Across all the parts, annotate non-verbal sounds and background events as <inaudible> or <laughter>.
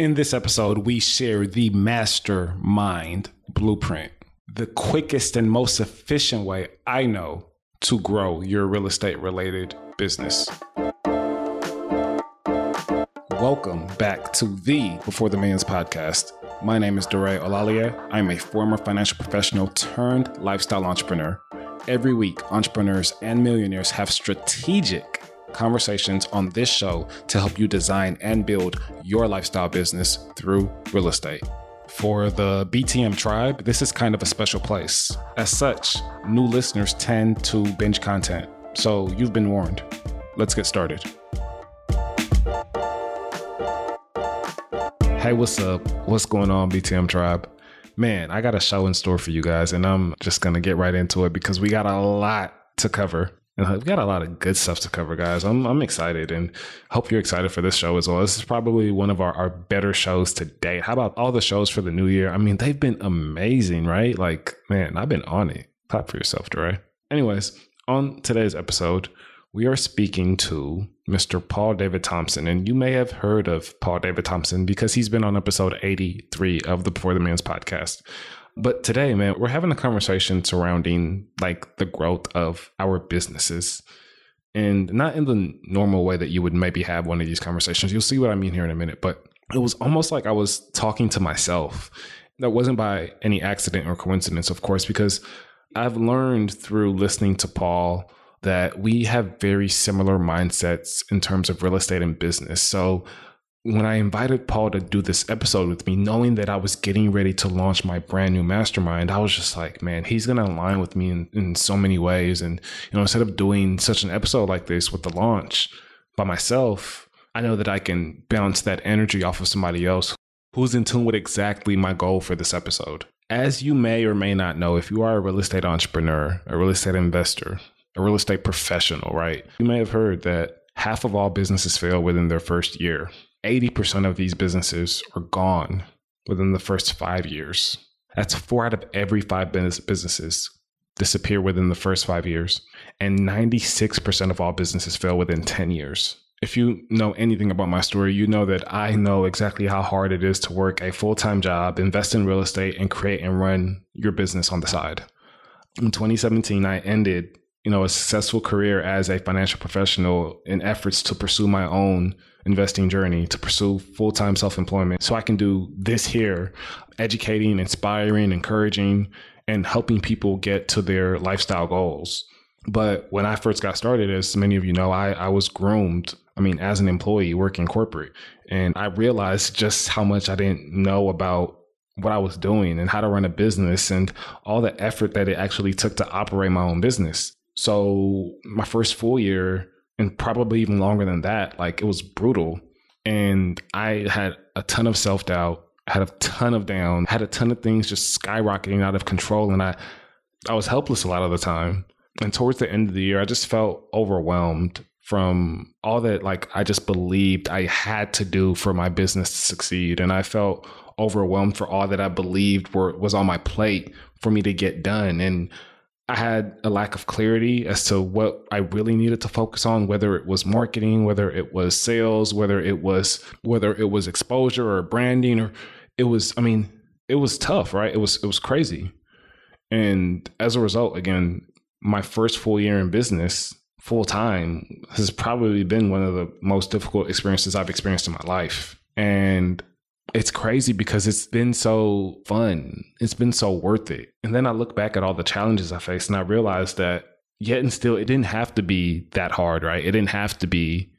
In this episode, we share the mastermind blueprint, the quickest and most efficient way I know to grow your real estate related business. Welcome back to the Before the Man's podcast. My name is Dore Olalie. I'm a former financial professional turned lifestyle entrepreneur. Every week, entrepreneurs and millionaires have strategic conversations on this show to help you design and build your lifestyle business through real estate. For the BTM tribe, this is kind of a special place. As such, new listeners tend to binge content. So you've been warned. Let's get started. Hey, what's up? What's going on, BTM tribe? Man, I got a show in store for you guys, and I'm just going to get right into it because we got a lot to cover. We've got a lot of good stuff to cover, guys. I'm, I'm excited and hope you're excited for this show as well. This is probably one of our, our better shows to date. How about all the shows for the new year? I mean, they've been amazing, right? Like, man, I've been on it. Clap for yourself, Dre. Anyways, on today's episode, we are speaking to Mr. Paul David Thompson. And you may have heard of Paul David Thompson because he's been on episode 83 of the Before the Man's podcast. But today, man, we're having a conversation surrounding like the growth of our businesses and not in the normal way that you would maybe have one of these conversations. You'll see what I mean here in a minute, but it was almost like I was talking to myself. That wasn't by any accident or coincidence, of course, because I've learned through listening to Paul that we have very similar mindsets in terms of real estate and business. So when I invited Paul to do this episode with me, knowing that I was getting ready to launch my brand new mastermind, I was just like, man, he's going to align with me in, in so many ways. And, you know, instead of doing such an episode like this with the launch by myself, I know that I can bounce that energy off of somebody else who's in tune with exactly my goal for this episode. As you may or may not know, if you are a real estate entrepreneur, a real estate investor, a real estate professional, right? You may have heard that half of all businesses fail within their first year. 80% of these businesses are gone within the first five years. That's four out of every five businesses disappear within the first five years. And 96% of all businesses fail within 10 years. If you know anything about my story, you know that I know exactly how hard it is to work a full time job, invest in real estate, and create and run your business on the side. In 2017, I ended you know a successful career as a financial professional in efforts to pursue my own investing journey to pursue full-time self-employment. So i can do this here educating inspiring encouraging and helping people get to their lifestyle goals. But when i first got started as many of you know i, I was groomed i mean as an employee working corporate. And i realized just how much i didn't know about what I was doing and how to run a business and all the effort that it actually took to operate my own business. So my first full year and probably even longer than that, like it was brutal. And I had a ton of self doubt, had a ton of down, had a ton of things just skyrocketing out of control. And I, I was helpless a lot of the time. And towards the end of the year, I just felt overwhelmed from all that like I just believed I had to do for my business to succeed. And I felt overwhelmed for all that I believed were was on my plate for me to get done. And I had a lack of clarity as to what I really needed to focus on, whether it was marketing, whether it was sales, whether it was whether it was exposure or branding or it was I mean, it was tough, right? It was it was crazy. And as a result, again, my first full year in business, full time, has probably been one of the most difficult experiences I've experienced in my life. And it's crazy because it's been so fun. It's been so worth it. And then I look back at all the challenges I faced and I realized that yet and still it didn't have to be that hard, right? It didn't have to be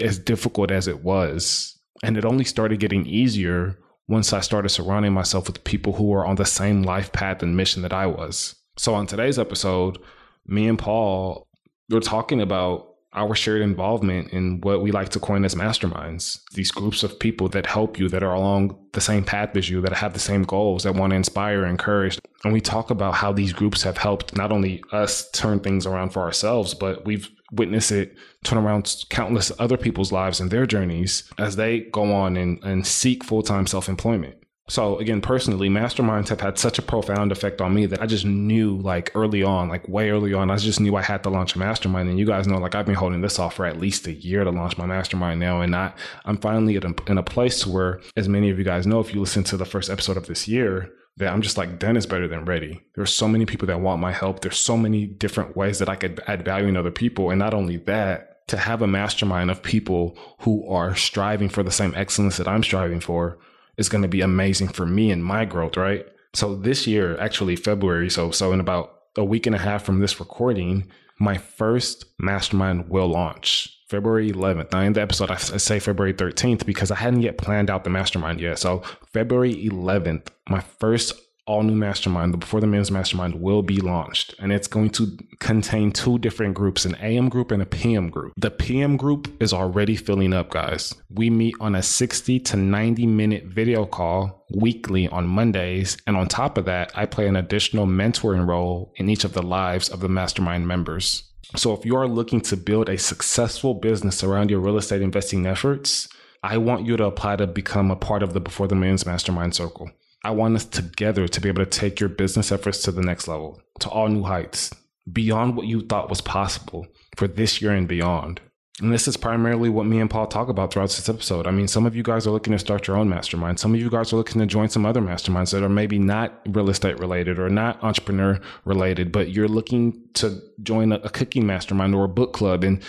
as difficult as it was. And it only started getting easier once I started surrounding myself with people who were on the same life path and mission that I was. So on today's episode, me and Paul we're talking about our shared involvement in what we like to coin as masterminds. These groups of people that help you that are along the same path as you that have the same goals that want to inspire and encourage. And we talk about how these groups have helped not only us turn things around for ourselves but we've witnessed it turn around countless other people's lives and their journeys as they go on and, and seek full-time self-employment So again, personally, masterminds have had such a profound effect on me that I just knew like early on, like way early on, I just knew I had to launch a mastermind. And you guys know, like I've been holding this off for at least a year to launch my mastermind now. And I, I'm finally in a, in a place where, as many of you guys know, if you listen to the first episode of this year, that I'm just like done is better than ready. There's so many people that want my help. There's so many different ways that I could add value in other people. And not only that, to have a mastermind of people who are striving for the same excellence that I'm striving for is going to be amazing for me and my growth, right? So this year, actually February, so so in about a week and a half from this recording, my first mastermind will launch. February 11th. Now, in the episode, I say February 13th because I hadn't yet planned out the mastermind yet. So, February 11th, my first all new mastermind, the Before the Men's Mastermind, will be launched. And it's going to contain two different groups an AM group and a PM group. The PM group is already filling up, guys. We meet on a 60 to 90 minute video call weekly on Mondays. And on top of that, I play an additional mentoring role in each of the lives of the mastermind members. So if you are looking to build a successful business around your real estate investing efforts, I want you to apply to become a part of the Before the Men's Mastermind Circle. I want us together to be able to take your business efforts to the next level, to all new heights, beyond what you thought was possible for this year and beyond. And this is primarily what me and Paul talk about throughout this episode. I mean, some of you guys are looking to start your own mastermind. Some of you guys are looking to join some other masterminds that are maybe not real estate related or not entrepreneur related, but you're looking to join a, cooking mastermind or a book club and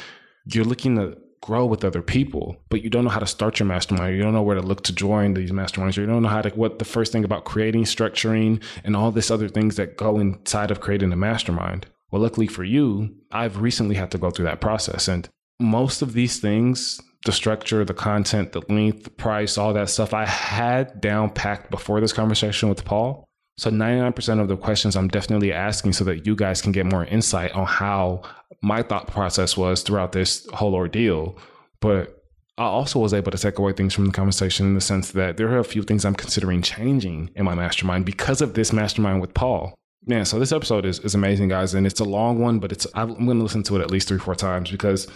you're looking to grow with other people, but you don't know how to start your mastermind. You don't know where to look to join these masterminds. You don't know how to, what the first thing about creating, structuring, and all this other things that go inside of creating a mastermind. Well, luckily for you, I've recently had to go through that process. And most of these things, the structure, the content, the length, the price, all that stuff, I had down packed before this conversation with Paul. So 99% of the questions I'm definitely asking so that you guys can get more insight on how my thought process was throughout this whole ordeal. But I also was able to take away things from the conversation in the sense that there are a few things I'm considering changing in my mastermind because of this mastermind with Paul. Man, so this episode is, is amazing, guys, and it's a long one, but it's I'm going to listen to it at least three, four times because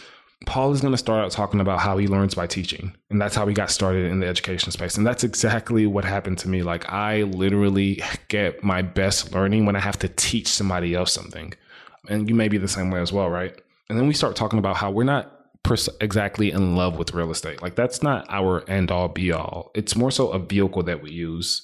Paul is going to start out talking about how he learns by teaching. And that's how he got started in the education space. And that's exactly what happened to me. Like, I literally get my best learning when I have to teach somebody else something. And you may be the same way as well, right? And then we start talking about how we're not pers- exactly in love with real estate. Like, that's not our end all be all. It's more so a vehicle that we use.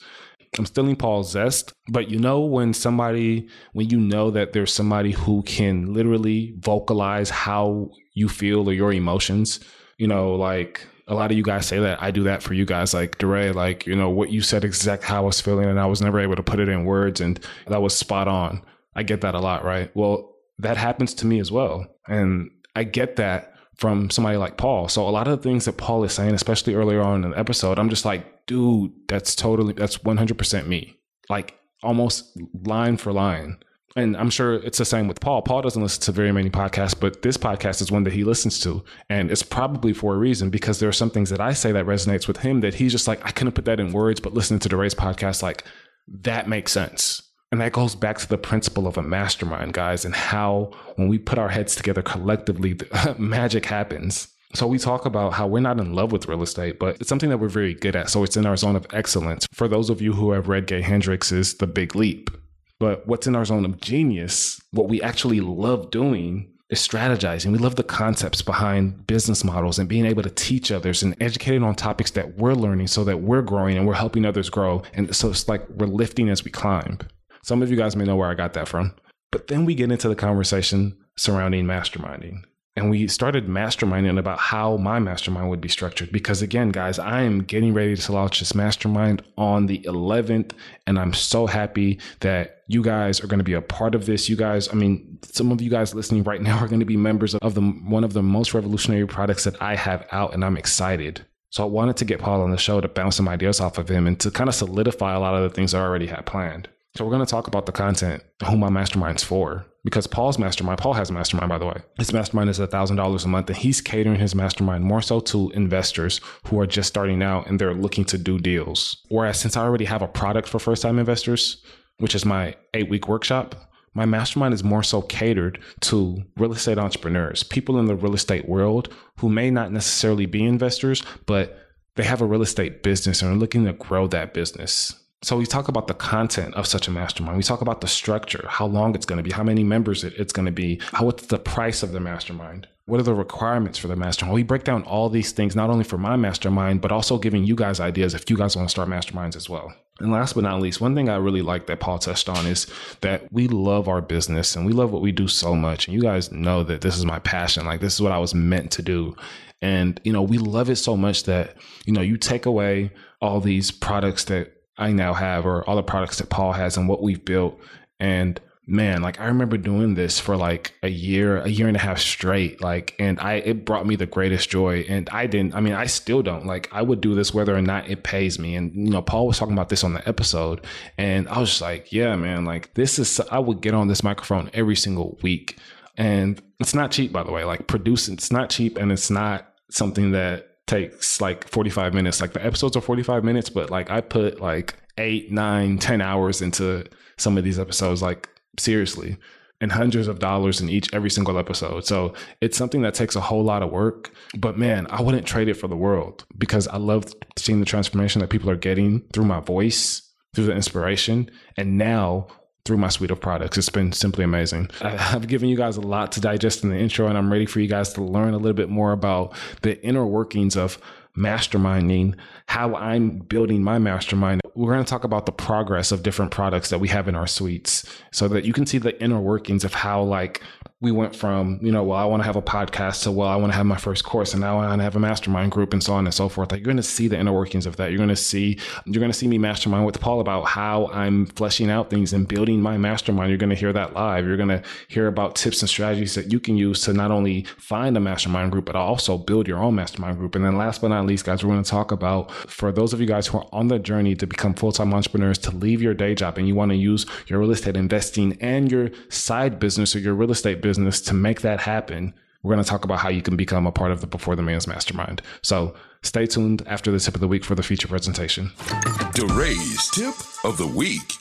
I'm stealing Paul's zest, but you know, when somebody, when you know that there's somebody who can literally vocalize how you feel or your emotions, you know, like a lot of you guys say that I do that for you guys. Like DeRay, like, you know, what you said exactly how I was feeling and I was never able to put it in words and that was spot on. I get that a lot, right? Well, that happens to me as well. And I get that from somebody like Paul. So a lot of the things that Paul is saying, especially earlier on in the episode, I'm just like, dude, that's totally, that's 100% me. Like almost line for line. And I'm sure it's the same with Paul. Paul doesn't listen to very many podcasts, but this podcast is one that he listens to. And it's probably for a reason because there are some things that I say that resonates with him that he's just like, I couldn't put that in words, but listening to DeRay's podcast, like that makes sense. And that goes back to the principle of a mastermind, guys, and how when we put our heads together collectively, <laughs> magic happens. So we talk about how we're not in love with real estate, but it's something that we're very good at. So it's in our zone of excellence. For those of you who have read Gay Hendricks's The Big Leap, but what's in our zone of genius, what we actually love doing is strategizing. We love the concepts behind business models and being able to teach others and educating on topics that we're learning so that we're growing and we're helping others grow. And so it's like we're lifting as we climb. Some of you guys may know where I got that from. But then we get into the conversation surrounding masterminding. And we started masterminding about how my mastermind would be structured. Because again, guys, I am getting ready to launch this mastermind on the 11th. And I'm so happy that you guys are going to be a part of this. You guys, I mean, some of you guys listening right now are going to be members of the one of the most revolutionary products that I have out. And I'm excited. So I wanted to get Paul on the show to bounce some ideas off of him and to kind of solidify a lot of the things I already had planned. So we're going to talk about the content, who my mastermind's for. Because Paul's mastermind, Paul has a mastermind, by the way. His mastermind is $1,000 a month, and he's catering his mastermind more so to investors who are just starting out and they're looking to do deals. Whereas since I already have a product for first time investors, which is my eight week workshop, my mastermind is more so catered to real estate entrepreneurs, people in the real estate world who may not necessarily be investors, but they have a real estate business and are looking to grow that business So we talk about the content of such a mastermind. We talk about the structure, how long it's going to be, how many members it, it's going to be, how what's the price of the mastermind, what are the requirements for the mastermind. We break down all these things not only for my mastermind, but also giving you guys ideas if you guys want to start masterminds as well. And last but not least, one thing I really like that Paul touched on is that we love our business and we love what we do so much. And you guys know that this is my passion. Like this is what I was meant to do. And, you know, we love it so much that, you know, you take away all these products that I now have or all the products that Paul has and what we've built. And man, like I remember doing this for like a year, a year and a half straight. Like, and I, it brought me the greatest joy. And I didn't, I mean, I still don't. Like, I would do this whether or not it pays me. And, you know, Paul was talking about this on the episode. And I was just like, yeah, man, like this is, I would get on this microphone every single week. And it's not cheap, by the way. Like, producing, it's not cheap and it's not something that takes like 45 minutes. Like the episodes are 45 minutes, but like I put like eight, nine, ten hours into some of these episodes, like seriously, and hundreds of dollars in each every single episode. So it's something that takes a whole lot of work. But man, I wouldn't trade it for the world because I love seeing the transformation that people are getting through my voice, through the inspiration. And now through my suite of products. It's been simply amazing. I've given you guys a lot to digest in the intro, and I'm ready for you guys to learn a little bit more about the inner workings of masterminding, how I'm building my mastermind. We're going to talk about the progress of different products that we have in our suites so that you can see the inner workings of how, like, we went from, you know, well, I want to have a podcast to, well, I want to have my first course and now I want to have a mastermind group and so on and so forth. Like you're going to see the inner workings of that. You're going to see, you're going to see me mastermind with Paul about how I'm fleshing out things and building my mastermind. You're going to hear that live. You're going to hear about tips and strategies that you can use to not only find a mastermind group, but also build your own mastermind group. And then last but not least, guys, we're going to talk about for those of you guys who are on the journey to become full-time entrepreneurs, to leave your day job and you want to use your real estate investing and your side business or your real estate business business to make that happen, we're going to talk about how you can become a part of the Before the Man's Mastermind. So stay tuned after the tip of the week for the feature presentation. DeRay's tip of the week.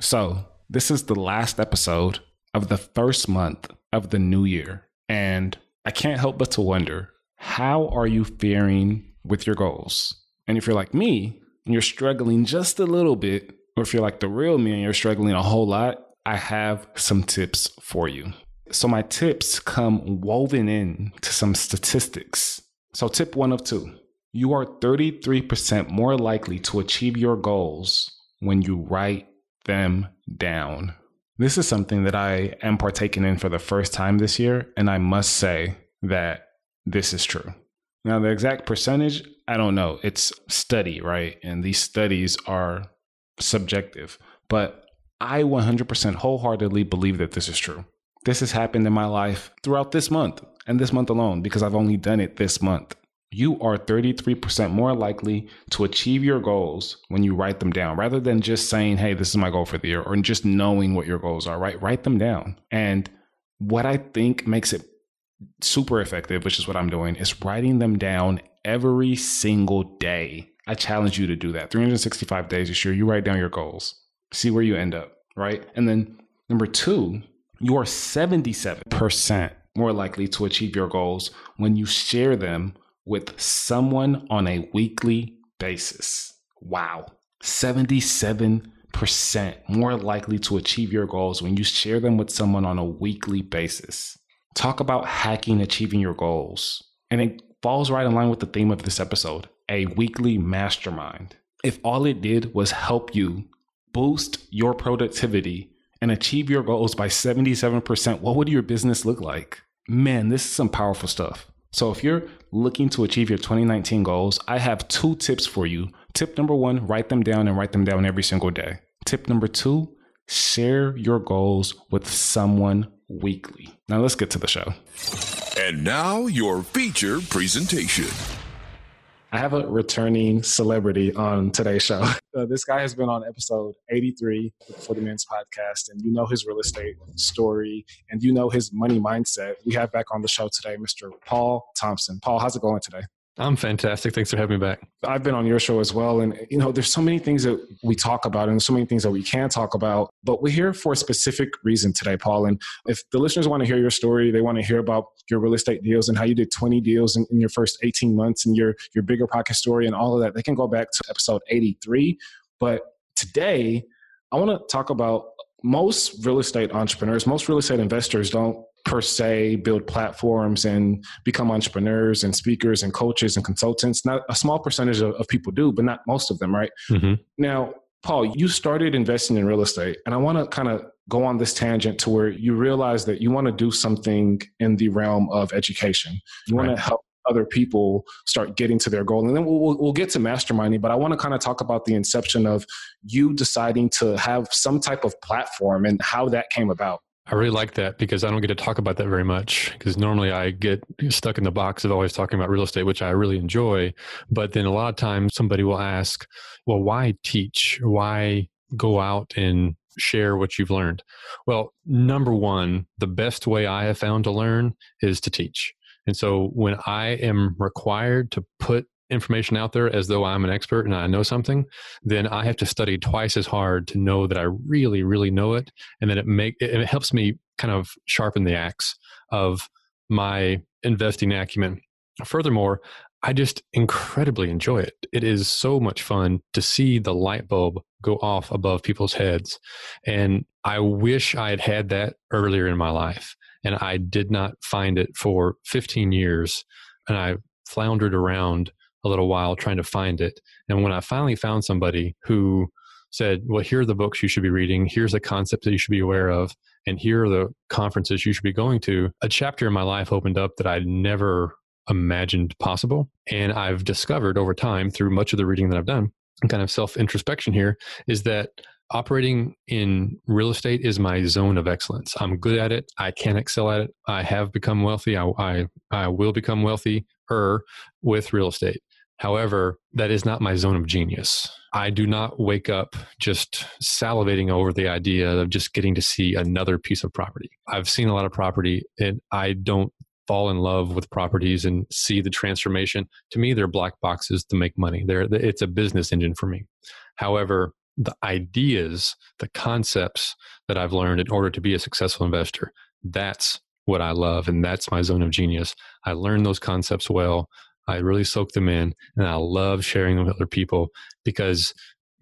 So this is the last episode of the first month of the new year. And I can't help but to wonder how are you faring with your goals? And if you're like me and you're struggling just a little bit, or if you're like the real me and you're struggling a whole lot, I have some tips for you. So, my tips come woven in to some statistics. So, tip one of two you are 33% more likely to achieve your goals when you write them down. This is something that I am partaking in for the first time this year, and I must say that this is true. Now, the exact percentage, I don't know. It's study, right? And these studies are subjective. But I 100% wholeheartedly believe that this is true. This has happened in my life throughout this month and this month alone because I've only done it this month. You are 33% more likely to achieve your goals when you write them down rather than just saying, hey, this is my goal for the year or just knowing what your goals are, right? Write them down. And what I think makes it super effective, which is what I'm doing, is writing them down every single day. I challenge you to do that. 365 days this year, you write down your goals see where you end up, right? And then number two, you are 77% more likely to achieve your goals when you share them with someone on a weekly basis. Wow. 77% more likely to achieve your goals when you share them with someone on a weekly basis. Talk about hacking achieving your goals. And it falls right in line with the theme of this episode a weekly mastermind. If all it did was help you boost your productivity and achieve your goals by 77%, what would your business look like? Man, this is some powerful stuff. So, if you're looking to achieve your 2019 goals, I have two tips for you. Tip number one, write them down and write them down every single day. Tip number two, share your goals with someone weekly. Now, let's get to the show. And now, your feature presentation. I have a returning celebrity on today's show. <laughs> Uh, this guy has been on episode 83 for the Men's Podcast, and you know his real estate story and you know his money mindset. We have back on the show today Mr. Paul Thompson. Paul, how's it going today? I'm fantastic. Thanks for having me back. I've been on your show as well. And, you know, there's so many things that we talk about and so many things that we can talk about, but we're here for a specific reason today, Paul. And if the listeners want to hear your story, they want to hear about your real estate deals and how you did 20 deals in, in your first 18 months and your, your bigger pocket story and all of that, they can go back to episode 83 But today, I want to talk about most real estate entrepreneurs, most real estate investors don't per se build platforms and become entrepreneurs and speakers and coaches and consultants. Not a small percentage of, of people do, but not most of them, right? Mm-hmm. Now, Paul, you started investing in real estate, and I want to kind of go on this tangent to where you realize that you want to do something in the realm of education. You want right. to help other people start getting to their goal. And then we'll, we'll get to masterminding, but I want to kind of talk about the inception of you deciding to have some type of platform and how that came about. I really like that because I don't get to talk about that very much because normally I get stuck in the box of always talking about real estate, which I really enjoy. But then a lot of times somebody will ask, well, why teach? Why go out and share what you've learned? Well, number one, the best way I have found to learn is to teach. And so when I am required to put information out there as though I'm an expert and I know something, then I have to study twice as hard to know that I really, really know it. And then it make it helps me kind of sharpen the axe of my investing acumen. Furthermore, I just incredibly enjoy it. It is so much fun to see the light bulb go off above people's heads. And I wish I had had that earlier in my life. And I did not find it for 15 years. And I floundered around a little while trying to find it. And when I finally found somebody who said, Well, here are the books you should be reading, here's the concepts that you should be aware of, and here are the conferences you should be going to, a chapter in my life opened up that I'd never imagined possible. And I've discovered over time through much of the reading that I've done, kind of self introspection here, is that operating in real estate is my zone of excellence. I'm good at it. I can excel at it. I have become wealthy. I, I, I will become wealthy er with real estate. However, that is not my zone of genius. I do not wake up just salivating over the idea of just getting to see another piece of property. I've seen a lot of property and I don't fall in love with properties and see the transformation. To me, they're black boxes to make money. They're, it's a business engine for me. However, the ideas, the concepts that I've learned in order to be a successful investor, that's what I love. And that's my zone of genius. I learn those concepts well. I really soak them in and I love sharing them with other people because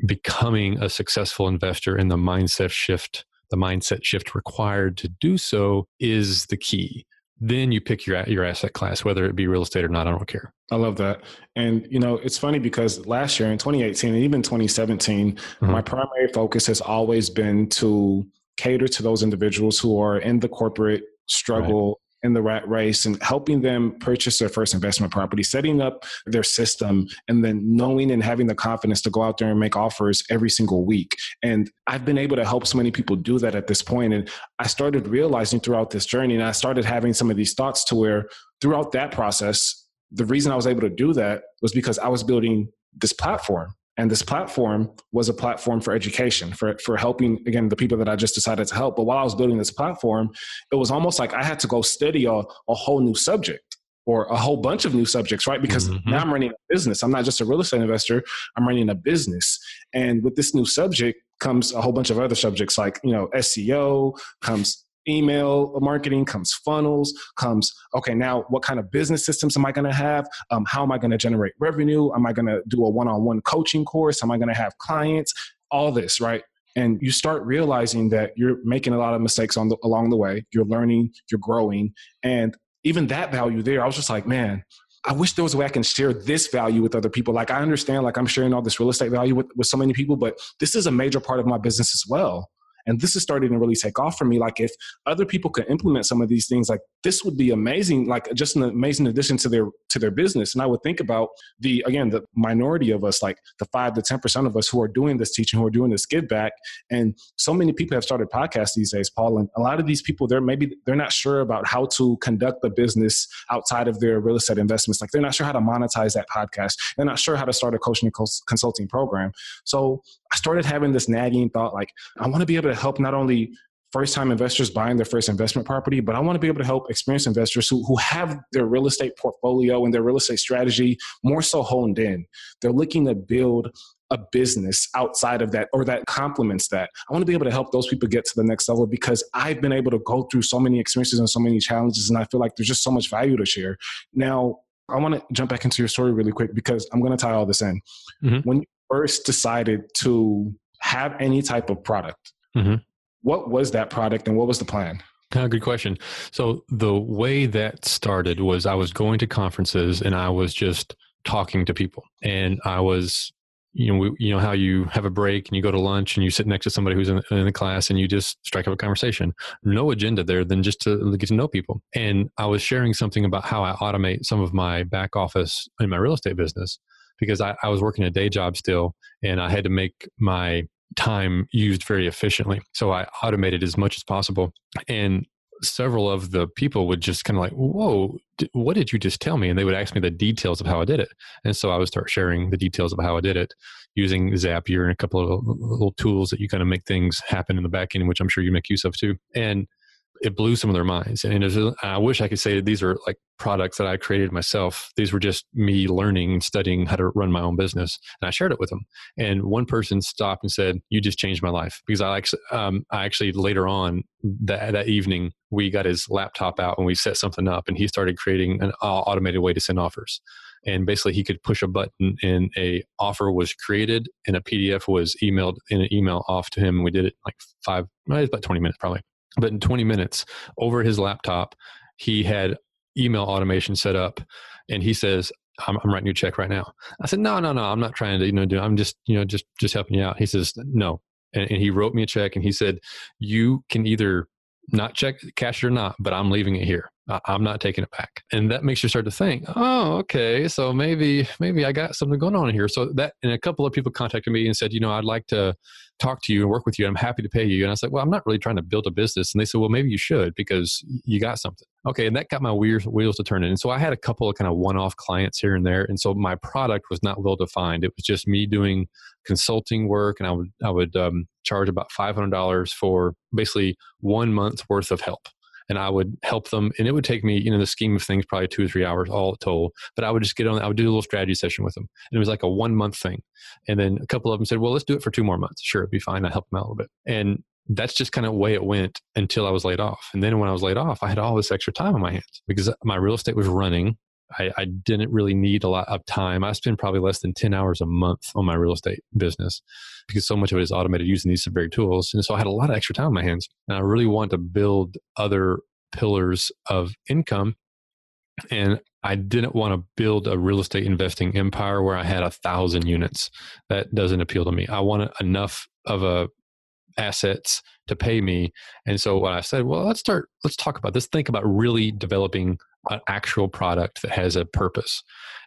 becoming a successful investor and the mindset shift, the mindset shift required to do so is the key. Then you pick your your asset class, whether it be real estate or not. I don't care. I love that. And you know, it's funny because last year in 2018 and even 2017, mm-hmm. my primary focus has always been to cater to those individuals who are in the corporate struggle in the rat race and helping them purchase their first investment property, setting up their system, and then knowing and having the confidence to go out there and make offers every single week. And I've been able to help so many people do that at this point. And I started realizing throughout this journey, and I started having some of these thoughts to where throughout that process, the reason I was able to do that was because I was building this platform and this platform was a platform for education for, for helping again the people that i just decided to help. But while i was building this platform it was almost like i had to go study a, a whole new subject or a whole bunch of new subjects right? Because mm-hmm. now i'm running a business. I'm not just a real estate investor. I'm running a business. And with this new subject comes a whole bunch of other subjects like you know seo comes email marketing, comes funnels, comes, okay, now what kind of business systems am I going to have? Um, how am I going to generate revenue? Am I going to do a one on one coaching course? Am I going to have clients? All this, right? And you start realizing that you're making a lot of mistakes on the, along the way. You're learning, you're growing. And even that value there, I was just like, man, I wish there was a way I can share this value with other people. Like I understand, like I'm sharing all this real estate value with, with so many people, but this is a major part of my business as well. And this is starting to really take off for me. Like if other people could implement some of these things, like this would be amazing, like just an amazing addition to their to their business. And I would think about the again, the minority of us, like the five to ten percent of us who are doing this teaching, who are doing this give back. And so many people have started podcasts these days, Paul. And a lot of these people, they're maybe they're not sure about how to conduct the business outside of their real estate investments. Like they're not sure how to monetize that podcast. They're not sure how to start a coaching consulting program. So I started having this nagging thought, like I want to be able to help not only first time investors buying their first investment property, but I want to be able to help experienced investors who, who have their real estate portfolio and their real estate strategy more so honed in. They're looking to build a business outside of that or that complements that. I want to be able to help those people get to the next level because I've been able to go through so many experiences and so many challenges, and I feel like there's just so much value to share. Now, I want to jump back into your story really quick because I'm going to tie all this in. Mm-hmm. When first decided to have any type of product, mm-hmm. what was that product and what was the plan? Uh, good question. So the way that started was I was going to conferences and I was just talking to people, and I was, you know, we, you know how you have a break and you go to lunch and you sit next to somebody who's in, in the class and you just strike up a conversation. No agenda there than just to get to know people. And I was sharing something about how I automate some of my back office in my real estate business because I, I was working a day job still and I had to make my time used very efficiently. So I automated as much as possible. And several of the people would just kind of like, whoa, what did you just tell me? And they would ask me the details of how I did it. And so I would start sharing the details of how I did it using Zapier and a couple of little tools that you kind of make things happen in the back end, which I'm sure you make use of too. And it blew some of their minds. And I wish I could say that these are like products that I created myself. These were just me learning and studying how to run my own business. And I shared it with them. And one person stopped and said, "You just changed my life." Because I, um, I actually later on that that evening we got his laptop out and we set something up, and he started creating an automated way to send offers. And basically, he could push a button, and a offer was created, and a PDF was emailed in an email off to him. We did it like five, about twenty minutes probably but in 20 minutes, over his laptop, he had email automation set up, and he says, I'm, I'm, writing you a check right now. I said, no, no, no, I'm not trying to, you know, do, I'm just, you know, just, just helping you out. He says, no. And, and he wrote me a check and he said, you can either not check cash or not, but I'm leaving it here. I'm not taking it back. And that makes you start to think, oh, okay, so maybe maybe I got something going on here. So that and a couple of people contacted me and said, you know, I'd like to talk to you and work with you. I'm happy to pay you. And I said, well, I'm not really trying to build a business. And they said, well, maybe you should because you got something. Okay, and that got my wheels wheels to turn in. And so I had a couple of kind of one-off clients here and there. And so my product was not well defined. It was just me doing consulting work, and I would I would um, charge about five hundred dollars for basically one month's worth of help and I would help them. And it would take me, you know, the scheme of things, probably two or three hours all told. But I would just get on, I would do a little strategy session with them. And it was like a one month thing. And then a couple of them said, well, let's do it for two more months. Sure, it'd be fine. I helped them out a little bit. And that's just kind of the way it went until I was laid off. And then when I was laid off, I had all this extra time on my hands because my real estate was running. I, I, didn't really need a lot of time. I spend probably less than 10 hours a month on my real estate business because so much of it is automated using these very tools. And so I had a lot of extra time on my hands. And I really wanted to build other pillars of income. And I didn't want to build a real estate investing empire where I had a thousand units. That doesn't appeal to me. I want enough of a assets to pay me. And so what I said, well, let's start, let's talk about this. Think about really developing an actual product that has a purpose.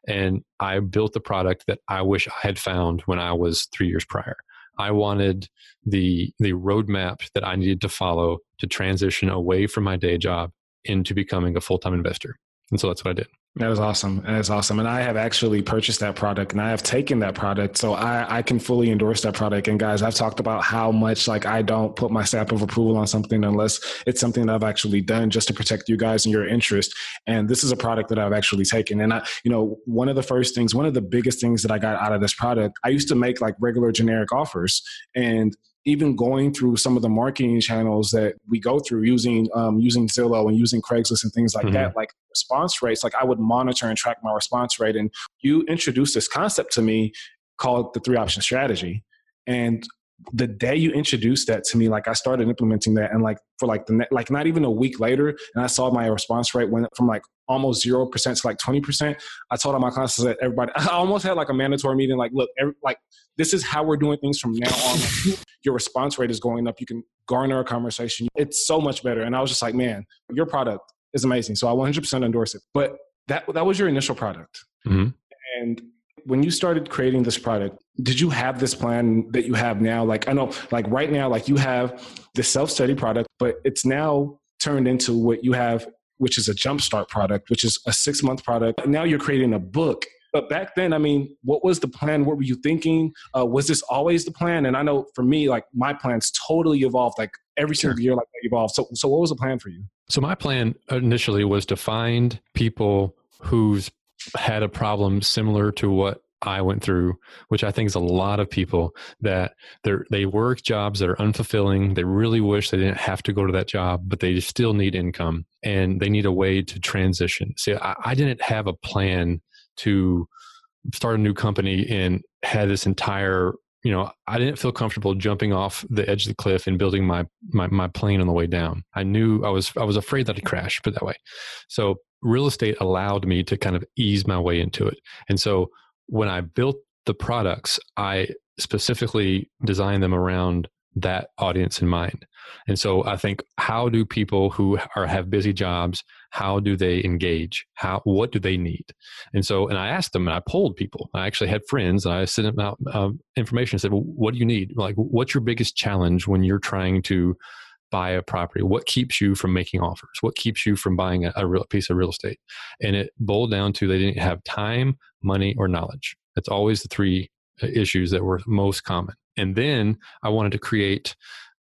And I built the product that I wish I had found when I was three years prior. I wanted the the roadmap that I needed to follow to transition away from my day job into becoming a full time investor. And so that's what I did. That is awesome. That is awesome. And I have actually purchased that product and I have taken that product. So I, I can fully endorse that product. And guys, I've talked about how much like I don't put my stamp of approval on something unless it's something that I've actually done just to protect you guys and your interest. And this is a product that I've actually taken. And I, you know, one of the first things, one of the biggest things that I got out of this product, I used to make like regular generic offers and even going through some of the marketing channels that we go through using um, using Zillow and using Craigslist and things like mm-hmm. that, like response rates, like I would monitor and track my response rate. And you introduced this concept to me called the three option strategy. And the day you introduced that to me, like I started implementing that, and like for like the like not even a week later, and I saw my response rate went from like almost zero percent to like twenty percent. I told all my clients that everybody, <laughs> I almost had like a mandatory meeting, like, look, every, like this is how we're doing things from now on. <laughs> your response rate is going up. You can garner a conversation. It's so much better. And I was just like, man, your product is amazing. So I 100% endorse it. But that that was your initial product, mm-hmm. and when you started creating this product, did you have this plan that you have now? Like I know, like right now, like you have the self-study product, but it's now turned into what you have, which is a jumpstart product, which is a six-month product. Now you're creating a book. But back then, I mean, what was the plan? What were you thinking? Uh, was this always the plan? And I know for me, like my plans totally evolved. Like every single sure. year, like they evolved. So, so what was the plan for you? So my plan initially was to find people whose had a problem similar to what I went through, which I think is a lot of people that they they work jobs that are unfulfilling. They really wish they didn't have to go to that job, but they still need income and they need a way to transition. See, I, I didn't have a plan to start a new company and had this entire you know i didn't feel comfortable jumping off the edge of the cliff and building my, my my plane on the way down i knew i was i was afraid that i'd crash put that way so real estate allowed me to kind of ease my way into it and so when i built the products i specifically designed them around that audience in mind. And so I think how do people who are have busy jobs, how do they engage? How what do they need? And so and I asked them and I polled people. I actually had friends and I sent them out um, information and said, well, what do you need? Like what's your biggest challenge when you're trying to buy a property? What keeps you from making offers? What keeps you from buying a, a real piece of real estate? And it boiled down to they didn't have time, money, or knowledge. That's always the three uh, issues that were most common. And then I wanted to create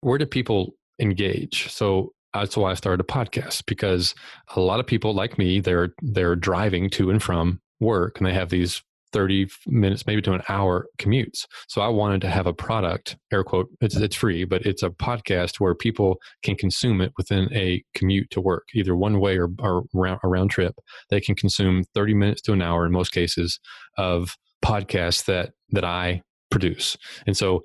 where do people engage? So that's why I started a podcast because a lot of people like me, they're they're driving to and from work and they have these 30 minutes, maybe to an hour commutes. So I wanted to have a product, air quote, it's, it's free, but it's a podcast where people can consume it within a commute to work, either one way or, or round, a round trip. They can consume 30 minutes to an hour in most cases of podcasts that that I produce. And so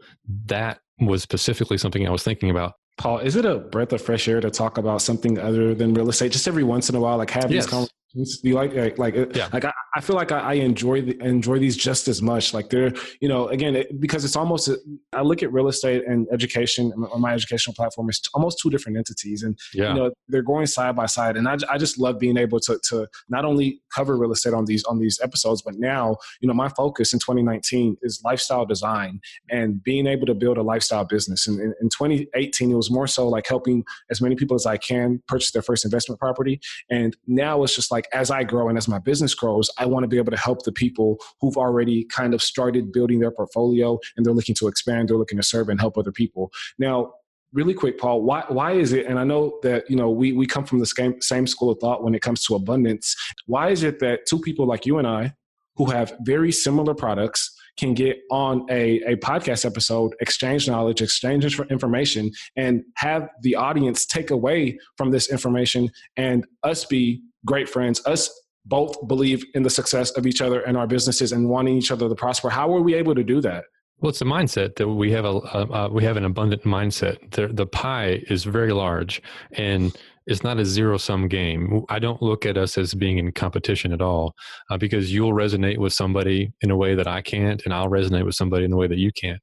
that was specifically something I was thinking about. Paul, is it a breath of fresh air to talk about something other than real estate just every once in a while? Like have yes. these conversations you like like like, uh, yeah. like I, I feel like I, I enjoy the, enjoy these just as much. Like they're you know again it, because it's almost a, I look at real estate and education on my educational platform. It's almost two different entities, and yeah. you know they're going side by side. And I, I just love being able to to not only cover real estate on these on these episodes, but now you know my focus in 2019 is lifestyle design and being able to build a lifestyle business. And in, in 2018, it was more so like helping as many people as I can purchase their first investment property, and now it's just like like as I grow and as my business grows, I want to be able to help the people who've already kind of started building their portfolio and they're looking to expand, they're looking to serve and help other people. Now, really quick, Paul, why why is it? And I know that you know we we come from the same same school of thought when it comes to abundance. Why is it that two people like you and I, who have very similar products, can get on a, a podcast episode, exchange knowledge, exchange information, and have the audience take away from this information and us be great friends. Us both believe in the success of each other and our businesses and wanting each other to prosper. How are we able to do that? Well, it's a mindset that we have a, a we have an abundant mindset. The, the pie is very large, and it's not a zero sum game. I don't look at us as being in competition at all, uh, because you'll resonate with somebody in a way that I can't, and I'll resonate with somebody in the way that you can't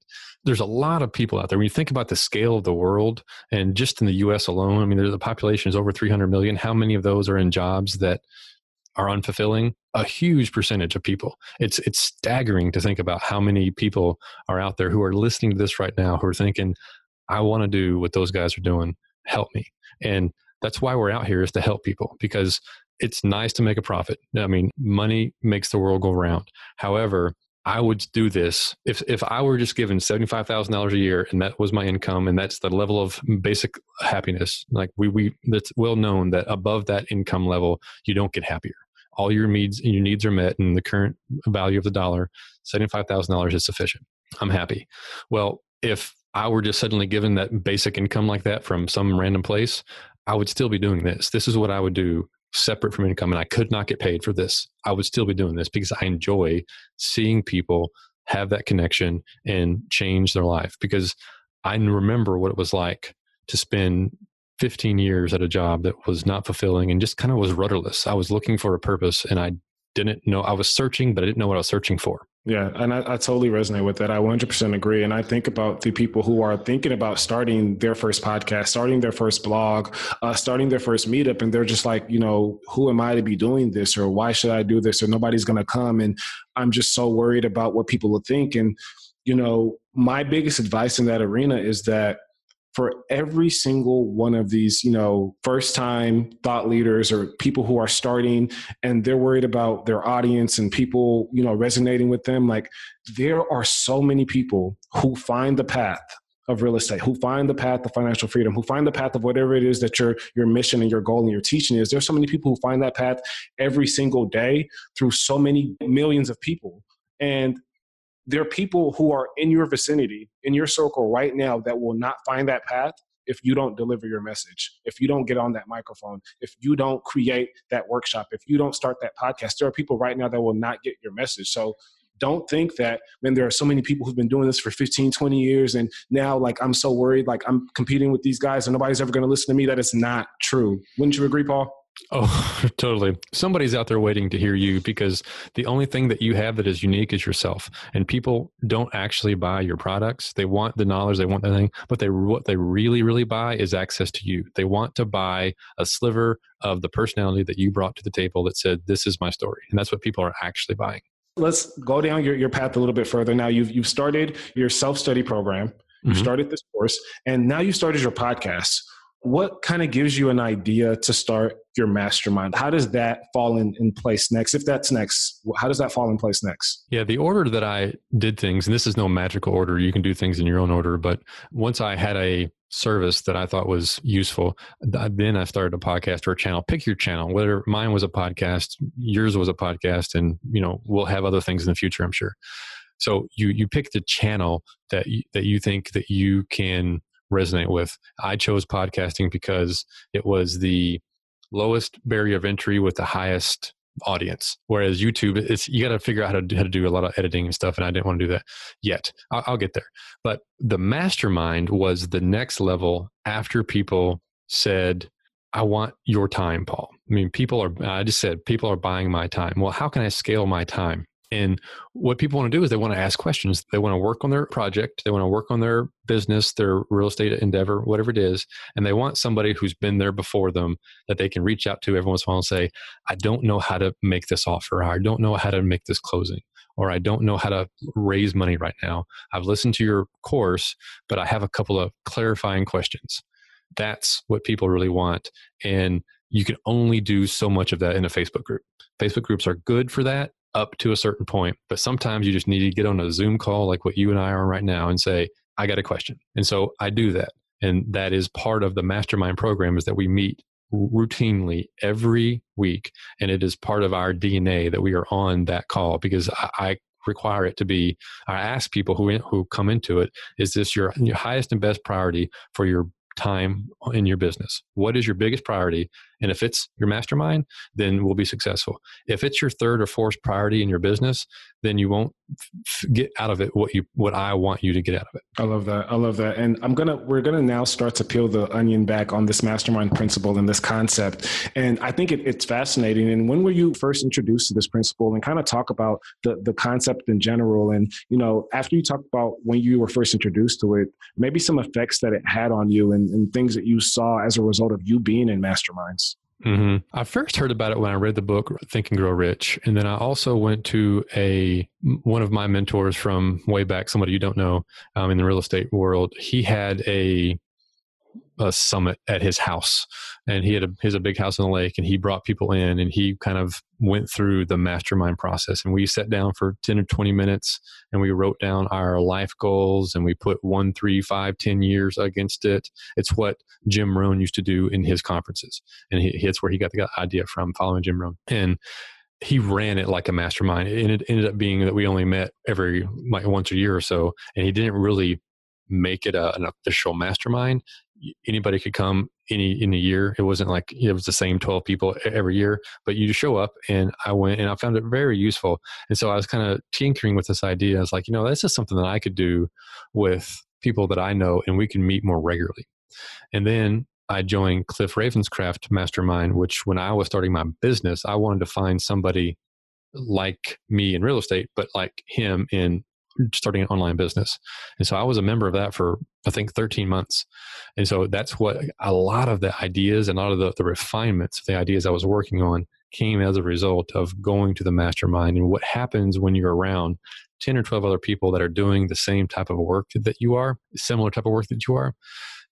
there's a lot of people out there. When you think about the scale of the world, and just in the U.S. alone, I mean, the population is over 300 million. How many of those are in jobs that are unfulfilling? A huge percentage of people. It's it's staggering to think about how many people are out there who are listening to this right now who are thinking, "I want to do what those guys are doing. Help me." And that's why we're out here is to help people because it's nice to make a profit. I mean, money makes the world go round. However, I would do this if if I were just given seventy five thousand dollars a year and that was my income and that's the level of basic happiness. Like we we that's well known that above that income level you don't get happier. All your needs and your needs are met and the current value of the dollar seventy five thousand dollars is sufficient. I'm happy. Well, if I were just suddenly given that basic income like that from some random place, I would still be doing this. This is what I would do separate from income and I could not get paid for this, I would still be doing this because I enjoy seeing people have that connection and change their life because I remember what it was like to spend 15 years at a job that was not fulfilling and just kind of was rudderless. I was looking for a purpose and I didn't know I was searching, but I didn't know what I was searching for. Yeah, and I, I, totally resonate with that. I 100% agree. And I think about the people who are thinking about starting their first podcast, starting their first blog, uh, starting their first meetup, and they're just like, you know, who am I to be doing this, or why should I do this, or nobody's going to come, and I'm just so worried about what people will think. And you know, my biggest advice in that arena is that for every single one of these, you know, first time thought leaders or people who are starting and they're worried about their audience and people, you know, resonating with them. Like there are so many people who find the path of real estate, who find the path of financial freedom, who find the path of whatever it is that your your mission and your goal and your teaching is. There's so many people who find that path every single day through so many millions of people. And there are people who are in your vicinity, in your circle right now that will not find that path if you don't deliver your message, if you don't get on that microphone, if you don't create that workshop, if you don't start that podcast. There are people right now that will not get your message. So don't think that when there are so many people who've been doing this for 15, 20 years and now like I'm so worried, like I'm competing with these guys and nobody's ever to listen to me, that is not true. Wouldn't you agree, Paul? Oh, <laughs> totally. Somebody's out there waiting to hear you because the only thing that you have that is unique is yourself. And people don't actually buy your products. They want the knowledge, they want the thing, but they what they really, really buy is access to you. They want to buy a sliver of the personality that you brought to the table that said, This is my story. And that's what people are actually buying. Let's go down your, your path a little bit further. Now you've you've started your self-study program, you mm-hmm. started this course, and now you started your podcast what kind of gives you an idea to start your mastermind? How does that fall in, in place next? If that's next how does that fall in place next? Yeah the order that i did things and this is no magical order you can do things in your own order but once i had a service that i thought was useful then i started a podcast or a channel pick your channel whether mine was a podcast yours was a podcast and you know we'll have other things in the future i'm sure. So you you pick the channel that you, that you think that you can resonate with. I chose podcasting because it was the lowest barrier of entry with the highest audience. Whereas YouTube, it's you got to figure out how to, how to do a lot of editing and stuff, and I didn't want to do that yet. I'll, I'll get there. But the mastermind was the next level after people said, "I want your time, Paul." I mean, people are. I just said people are buying my time. Well, how can I scale my time? And what people want to do is they want to ask questions. They want to work on their project. They want to work on their business, their real estate endeavor, whatever it is. And they want somebody who's been there before them that they can reach out to every once in a while and say, I don't know how to make this offer. I don't know how to make this closing. Or I don't know how to raise money right now. I've listened to your course, but I have a couple of clarifying questions. That's what people really want. And you can only do so much of that in a Facebook group. Facebook groups are good for that up to a certain point. But sometimes you just need to get on a Zoom call like what you and I are on right now and say, I got a question. And so I do that. And that is part of the mastermind program is that we meet routinely every week. And it is part of our DNA that we are on that call because I, I require it to be i ask people who who come into it is this your, your highest and best priority for your time in your business what is your biggest priority and if it's your mastermind, then we'll be successful. If it's your third or fourth priority in your business, then you won't f- get out of it what you what I want you to get out of it. I love that. I love that. And I'm gonna we're gonna now start to peel the onion back on this mastermind principle and this concept. And I think it, it's fascinating. And when were you first introduced to this principle? And kind of talk about the the concept in general. And you know, after you talk about when you were first introduced to it, maybe some effects that it had on you and, and things that you saw as a result of you being in masterminds. Mm-hmm. I first heard about it when I read the book Think and Grow Rich, and then I also went to a one of my mentors from way back, somebody you don't know um, in the real estate world. He had a a summit at his house. And he had a his a big house on the lake and he brought people in and he kind of went through the mastermind process. And we sat down for 10 or 20 minutes and we wrote down our life goals and we put one three five ten years against it. It's what jim rohn used to do in his conferences. And he, it's where he got the idea from following jim rohn. And he ran it like a mastermind. And it ended up being that we only met every like once a year or so. And he didn't really make it a, an official mastermind anybody could come any in a year. It wasn't like it was the same 12 people every year, but you just show up and I went and I found it very useful. And so I was kind of tinkering with this idea. I was like, you know, this is something that I could do with people that I know and we can meet more regularly. And then I joined Cliff Ravenscraft Mastermind, which when I was starting my business, I wanted to find somebody like me in real estate, but like him in starting an online business. And so I was a member of that for, I think, 13 months. And so that's what a lot of the ideas and a lot of the, the refinements the ideas I was working on came as a result of going to the mastermind and what happens when you're around 10 or 12 other people that are doing the same type of work that you are, similar type of work that you are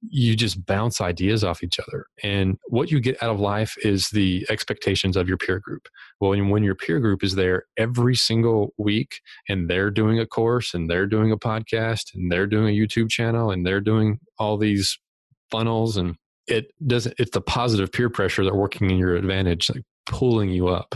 you just bounce ideas off each other. And what you get out of life is the expectations of your peer group. Well, when your peer group is there every single week and they're doing a course and they're doing a podcast and they're doing a YouTube channel and they're doing all these funnels and it doesn't it's the positive peer pressure that working in your advantage like pulling you up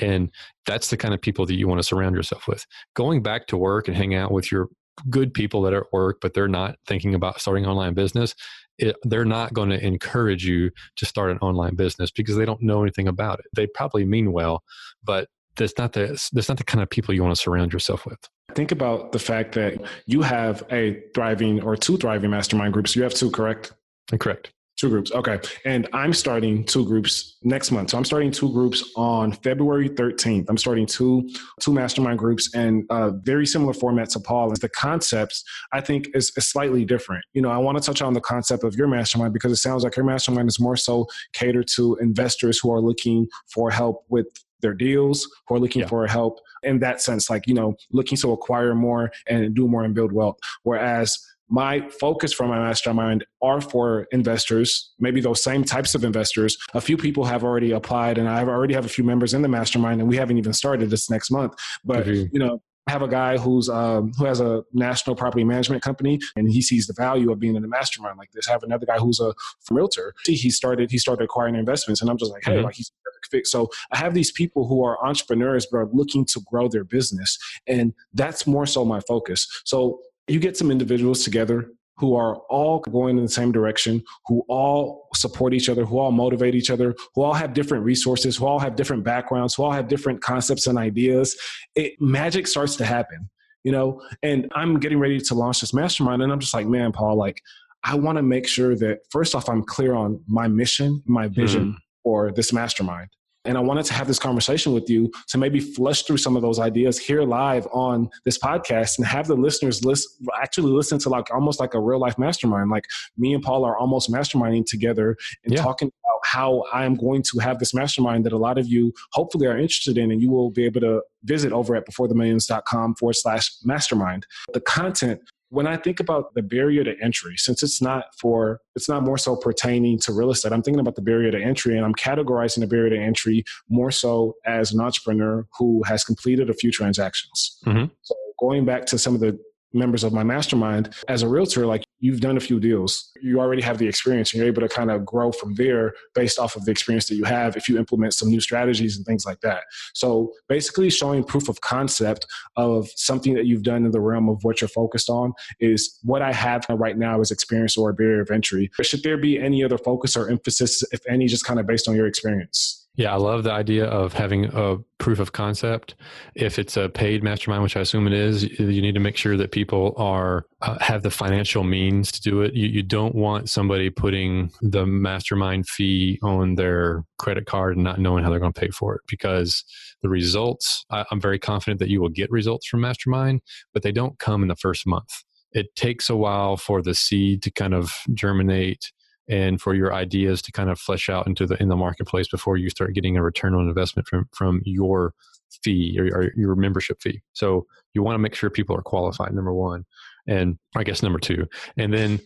and that's the kind of people that you want to surround yourself with going back to work and hang out with your good people that are at work, but they're not thinking about starting online business, it, they're not going to encourage you to start an online business because they don't know anything about it. They probably mean well, but that's not the that's not the kind of people you want to surround yourself with. Think about the fact that you have a thriving or two thriving mastermind groups. You have two, correct? Correct. Two groups. Okay. And I'm starting two groups next month. So I'm starting two groups on February 13th. I'm starting two two mastermind groups and uh, very similar format to Paul. The concepts I think is, is slightly different. You know, I want to touch on the concept of your mastermind because it sounds like your mastermind is more so catered to investors who are looking for help with their deals, who are looking yeah. for help in that sense, like, you know, looking to acquire more and do more and build wealth. Whereas my focus for my mastermind are for investors, maybe those same types of investors. A few people have already applied, and I already have a few members in the mastermind, and we haven't even started this next month. But mm-hmm. you know, I have a guy who's um, who has a national property management company, and he sees the value of being in a mastermind like this. I have another guy who's a realtor. He started he started acquiring investments, and I'm just like, hey, mm-hmm. like he's perfect fit. So I have these people who are entrepreneurs but are looking to grow their business, and that's more so my focus. So you get some individuals together who are all going in the same direction, who all support each other, who all motivate each other, who all have different resources, who all have different backgrounds, who all have different concepts and ideas, it, magic starts to happen, you know? And I'm getting ready to launch this mastermind, and I'm just like, man, Paul, like, I want to make sure that first off, I'm clear on my mission, my vision mm. for this mastermind. And I wanted to have this conversation with you to maybe flush through some of those ideas here live on this podcast and have the listeners list, actually listen to like almost like a real life mastermind. Like me and Paul are almost masterminding together and yeah. talking about how I'm going to have this mastermind that a lot of you hopefully are interested in and you will be able to visit over at beforethemillions.com forward slash mastermind. The content when I think about the barrier to entry, since it's not for, it's not more so pertaining to real estate, I'm thinking about the barrier to entry and I'm categorizing the barrier to entry more so as an entrepreneur who has completed a few transactions. Mm-hmm. So going back to some of the members of my mastermind as a realtor like you've done a few deals. You already have the experience and you're able to kind of grow from there based off of the experience that you have if you implement some new strategies and things like that. So basically showing proof of concept of something that you've done in the realm of what you're focused on is what i have right now is experience or a barrier of entry. Should there be any other focus or emphasis if any just kind of based on your experience yeah, I love the idea of having a proof of concept. If it's a paid mastermind, which I assume it is, you need to make sure that people are uh, have the financial means to do it. You, you don't want somebody putting the mastermind fee on their credit card and not knowing how they're going to pay for it because the results. I, I'm very confident that you will get results from mastermind, but they don't come in the first month. It takes a while for the seed to kind of germinate and for your ideas to kind of flesh out into the in the marketplace before you start getting a return on investment from from your fee or, or your membership fee. So you want to make sure people are qualified. Number one, and I guess number two, and then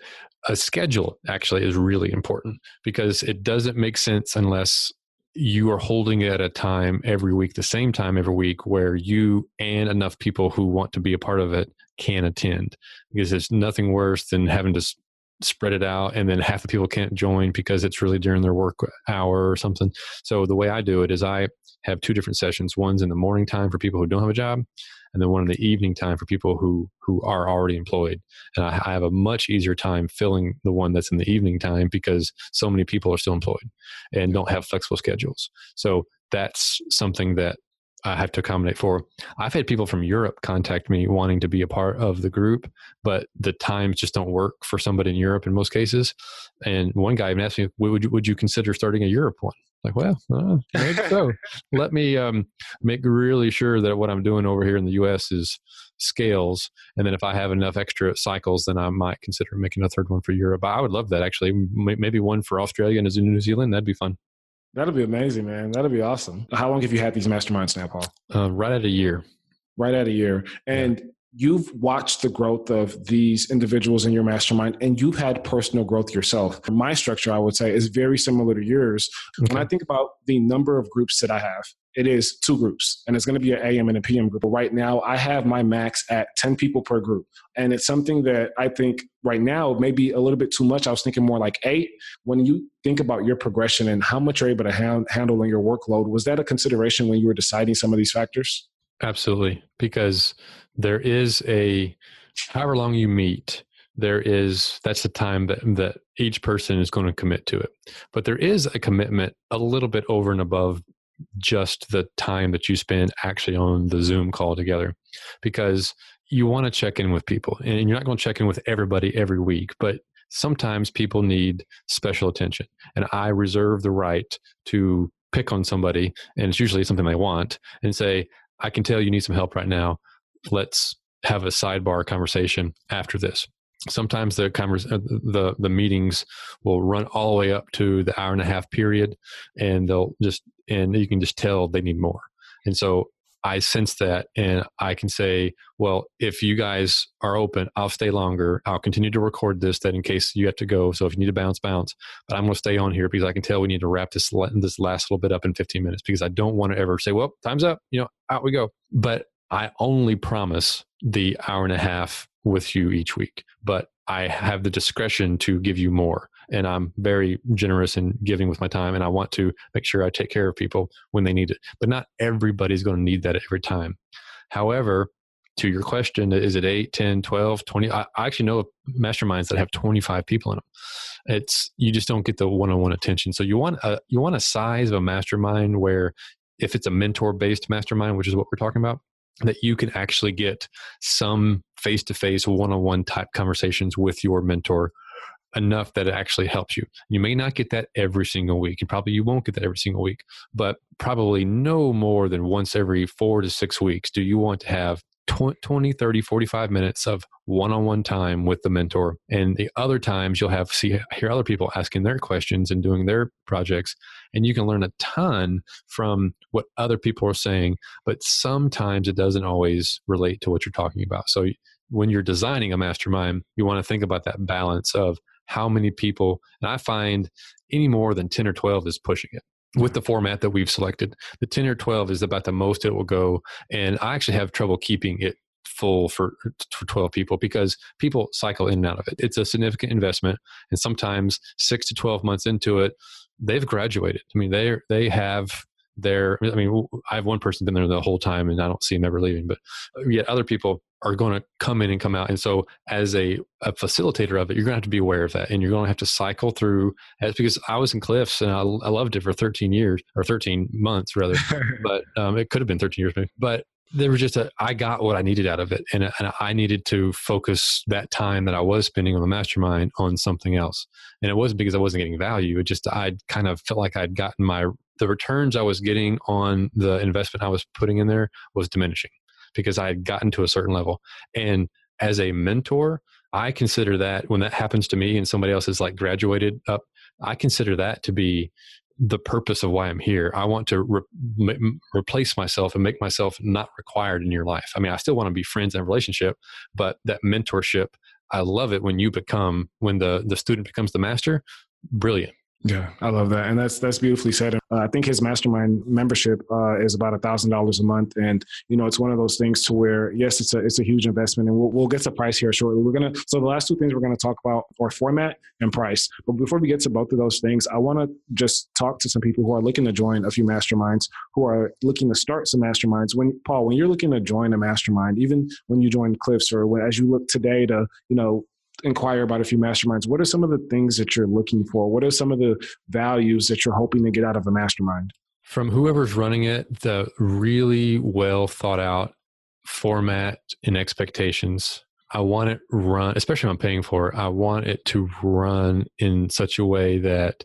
a schedule actually is really important because it doesn't make sense unless you are holding it at a time every week, the same time every week, where you and enough people who want to be a part of it can attend. Because there's nothing worse than having to spread it out and then half the people can't join because it's really during their work hour or something. So the way i do it is i have two different sessions. One's in the morning time for people who don't have a job and then one in the evening time for people who who are already employed. And I, I have a much easier time filling the one that's in the evening time because so many people are still employed and don't have flexible schedules. So that's something that I have to accommodate for. I've had people from Europe contact me wanting to be a part of the group, but the times just don't work for somebody in Europe in most cases. And one guy even asked me, "Would you would you consider starting a Europe one?" Like, well, uh, maybe so. <laughs> Let me um, make really sure that what I'm doing over here in the U.S. is scales, and then if I have enough extra cycles, then I might consider making a third one for Europe. But I would love that actually. Maybe one for Australia and New Zealand. That'd be fun. That'll be amazing, man. That'll be awesome. How long have you had these masterminds now, Paul? Uh, right at a year. Right at a year. And yeah. You've watched the growth of these individuals in your mastermind and you've had personal growth yourself. My structure, I would say, is very similar to yours. Okay. When I think about the number of groups that I have, it is two groups and it's going to be an AM and a PM group. But right now, I have my max at 10 people per group. And it's something that I think right now may be a little bit too much. I was thinking more like eight. When you think about your progression and how much you're able to ha- handle in your workload, was that a consideration when you were deciding some of these factors? Absolutely. Because there is a, however long you meet, there is that's the time that that each person is going to commit to it but there is a commitment a little bit over and above just the time that you spend actually on the Zoom call together because you want to check in with people and you're not going to check in with everybody every week, but sometimes people need special attention. And I reserve the right to pick on somebody, and it's usually something they want, and say, I can tell you need some help right now. Let's have a sidebar conversation after this. Sometimes the convers- uh, the the meetings will run all the way up to the hour and a half period, and they'll just and you can just tell they need more. And so I sense that and I can say, well, if you guys are open, I'll stay longer. I'll continue to record this that in case you have to go. So if you need to bounce, bounce. But I'm going to stay on here because I can tell we need to wrap this this last little bit up in 15 minutes because I don't want to ever say, well, time's up. You know, out we go. But I only promise the hour and a half with you each week. But I have the discretion to give you more and I'm very generous in giving with my time and I want to make sure I take care of people when they need it. But not everybody's going to need that every time. However, to your question, is it 8, 10, 12, 20? I, I actually know of masterminds that have 25 people in them. It's you just don't get the one-on-one attention. So you want a you want a size of a mastermind where if it's a mentor based mastermind, which is what we're talking about, that you can actually get some face to face, one on one type conversations with your mentor enough that it actually helps you. You may not get that every single week, and probably you won't get that every single week, but probably no more than once every four to six weeks do you want to have 20, 30, 45 minutes of one on one time with the mentor. And the other times you'll have see hear other people asking their questions and doing their projects. And you can learn a ton from what other people are saying, but sometimes it doesn't always relate to what you're talking about. So when you're designing a mastermind, you want to think about that balance of how many people, and I find any more than 10 or 12 is pushing it with mm-hmm. the format that we've selected. The 10 or 12 is about the most it will go. And I actually have trouble keeping it full for, for 12 people because people cycle in and out of it. It's a significant investment. And sometimes six to 12 months into it, they've graduated. I mean, they they have there. I mean, I have one person been there the whole time, and I don't see him ever leaving. But uh, yet, other people are going to come in and come out. And so, as a, a facilitator of it, you're going to have to be aware of that, and you're going to have to cycle through. As because I was in Cliffs and I, I loved it for 13 years or 13 months rather, <laughs> but um, it could have been 13 years maybe. But there was just a I got what I needed out of it, and, and I needed to focus that time that I was spending on the mastermind on something else. And it wasn't because I wasn't getting value; it just I kind of felt like I'd gotten my the returns I was getting on the investment I was putting in there was diminishing because I had gotten to a certain level. And as a mentor, I consider that when that happens to me and somebody else is like graduated up, I consider that to be the purpose of why I'm here. I want to re- replace myself and make myself not required in your life. I mean, I still want to be friends and relationship, but that mentorship, I love it when you become when the the student becomes the master. Brilliant. Yeah, I love that, and that's that's beautifully said. Uh, I think his mastermind membership uh, is about a thousand dollars a month, and you know it's one of those things to where yes, it's a it's a huge investment, and we'll, we'll get to price here shortly. We're gonna so the last two things we're gonna talk about are format and price. But before we get to both of those things, I want to just talk to some people who are looking to join a few masterminds, who are looking to start some masterminds. When Paul, when you're looking to join a mastermind, even when you join Cliffs or when, as you look today to you know inquire about a few masterminds, what are some of the things that you're looking for? What are some of the values that you're hoping to get out of a mastermind? From whoever's running it, the really well thought out format and expectations. I want it run, especially if I'm paying for it, I want it to run in such a way that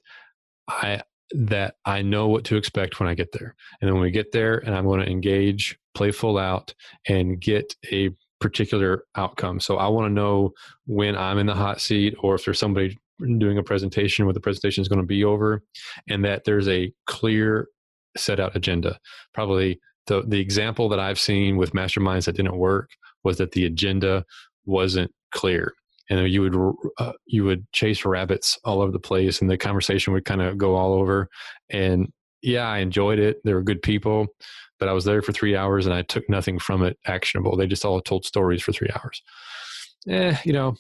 I that I know what to expect when I get there. And then when we get there and I'm going to engage, play full out, and get a particular outcome. So I want to know when I'm in the hot seat or if there's somebody doing a presentation where the presentation is going to be over and that there's a clear set out agenda. Probably the, the example that I've seen with masterminds that didn't work was that the agenda wasn't clear and you would uh, you would chase rabbits all over the place and the conversation would kind of go all over and yeah i enjoyed it they were good people but I was there for three hours and I took nothing from it actionable. They just all told stories for three hours. Eh, you know,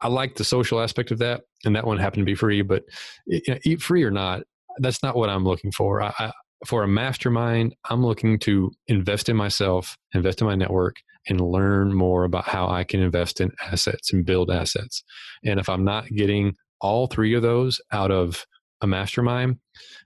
I like the social aspect of that, and that one happened to be free. But you know, eat free or not, that's not what I'm looking for. I, I, for a mastermind, I'm looking to invest in myself, invest in my network, and learn more about how I can invest in assets and build assets. And if I'm not getting all three of those out of a mastermind,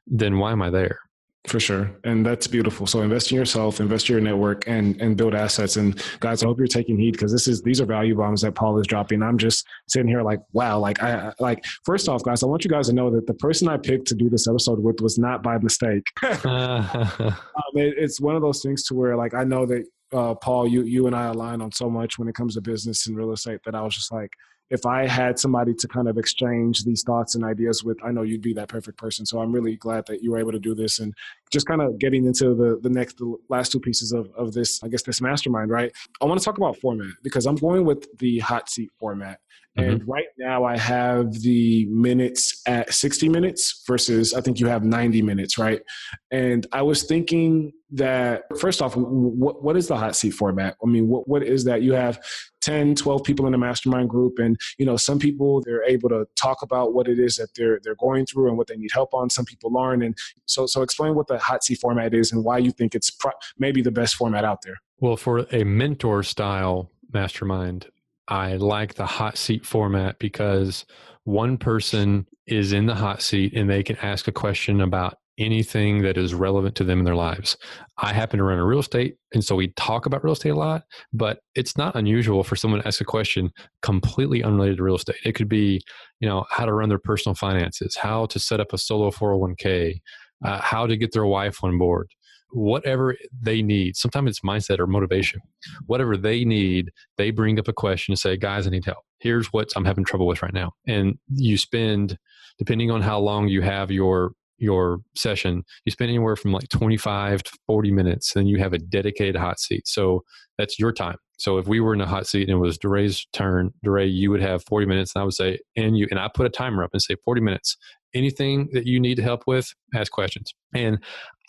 then why am I there? For sure. And that's beautiful. So invest in yourself, invest in your network and and build assets. And guys, I hope you're taking heed because this is these are value bombs that Paul is dropping. I'm just sitting here like, wow, like I like first off, guys, I want you guys to know that the person I picked to do this episode with was not by mistake. <laughs> <laughs> um, it, it's one of those things to where like I know that uh, Paul, you you and I align on so much when it comes to business and real estate that I was just like, if I had somebody to kind of exchange these thoughts and ideas with, I know you'd be that perfect person. So I'm really glad that you were able to do this and just kind of getting into the the next the last two pieces of, of this, I guess this mastermind, right? I want to talk about format because I'm going with the hot seat format. Mm-hmm. And right now I have the minutes at 60 minutes versus I think you have 90 minutes, right? And I was thinking that first off, what, what is the hot seat format? I mean, what, what is that? You have 10, 12 people in a mastermind group. And, you know, some people they're able to talk about what it is that they're, they're going through and what they need help on. Some people aren't. And so, so explain what the hot seat format is and why you think it's pro- maybe the best format out there. Well, for a mentor style mastermind, I like the hot seat format because one person is in the hot seat and they can ask a question about anything that is relevant to them in their lives. I happen to run a real estate, and so we talk about real estate a lot, but it's not unusual for someone to ask a question completely unrelated to real estate. It could be, you know, how to run their personal finances, how to set up a solo 401k, uh, how to get their wife on board, whatever they need. Sometimes it's mindset or motivation. Whatever they need, they bring up a question and say, guys, I need help. Here's what I'm having trouble with right now. And you spend, depending on how long you have your your session, you spend anywhere from like 25 to 40 minutes, and you have a dedicated hot seat. So that's your time. So if we were in a hot seat and it was DeRay's turn, DeRay, you would have 40 minutes, and I would say, and you, and I put a timer up and say 40 minutes, anything that you need help with, ask questions. And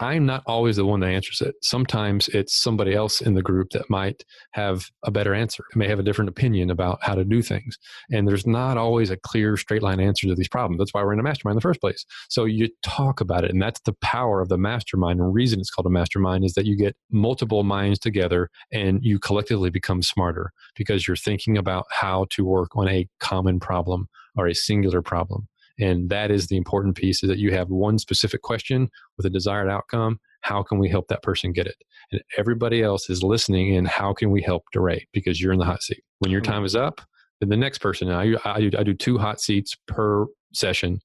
I'm not always the one that answers it. Sometimes it's somebody else in the group that might have a better answer, may have a different opinion about how to do things. And there's not always a clear, straight line answer to these problems. That's why we're in a mastermind in the first place. So you talk about it, and that's the power of the mastermind. And the reason it's called a mastermind is that you get multiple minds together and you collectively become smarter because you're thinking about how to work on a common problem or a singular problem. And that is the important piece is that you have one specific question with a desired outcome. How can we help that person get it? And everybody else is listening and how can we help DeRay because you're in the hot seat. When your time is up, then the next person, I, I, I do two hot seats per session.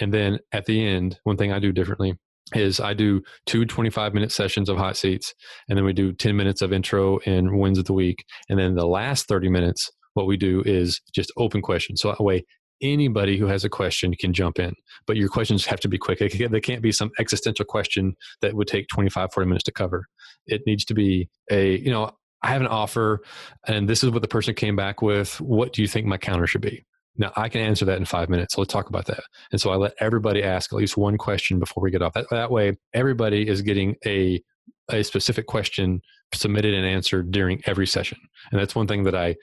And then at the end, one thing I do differently is I do two 25 minute sessions of hot seats, and then we do 10 minutes of intro and wins of the week. And then the last 30 minutes, what we do is just open questions. So that way anybody who has a question can jump in, but your questions have to be quick. They can't be some existential question that would take 25, 40 minutes to cover. It needs to be a, you know, I have an offer and this is what the person came back with. What do you think my counter should be? Now I can answer that in five minutes. So let's talk about that. And so I let everybody ask at least one question before we get off. That, that way, everybody is getting a a specific question submitted and answered during every session. And that's one thing that I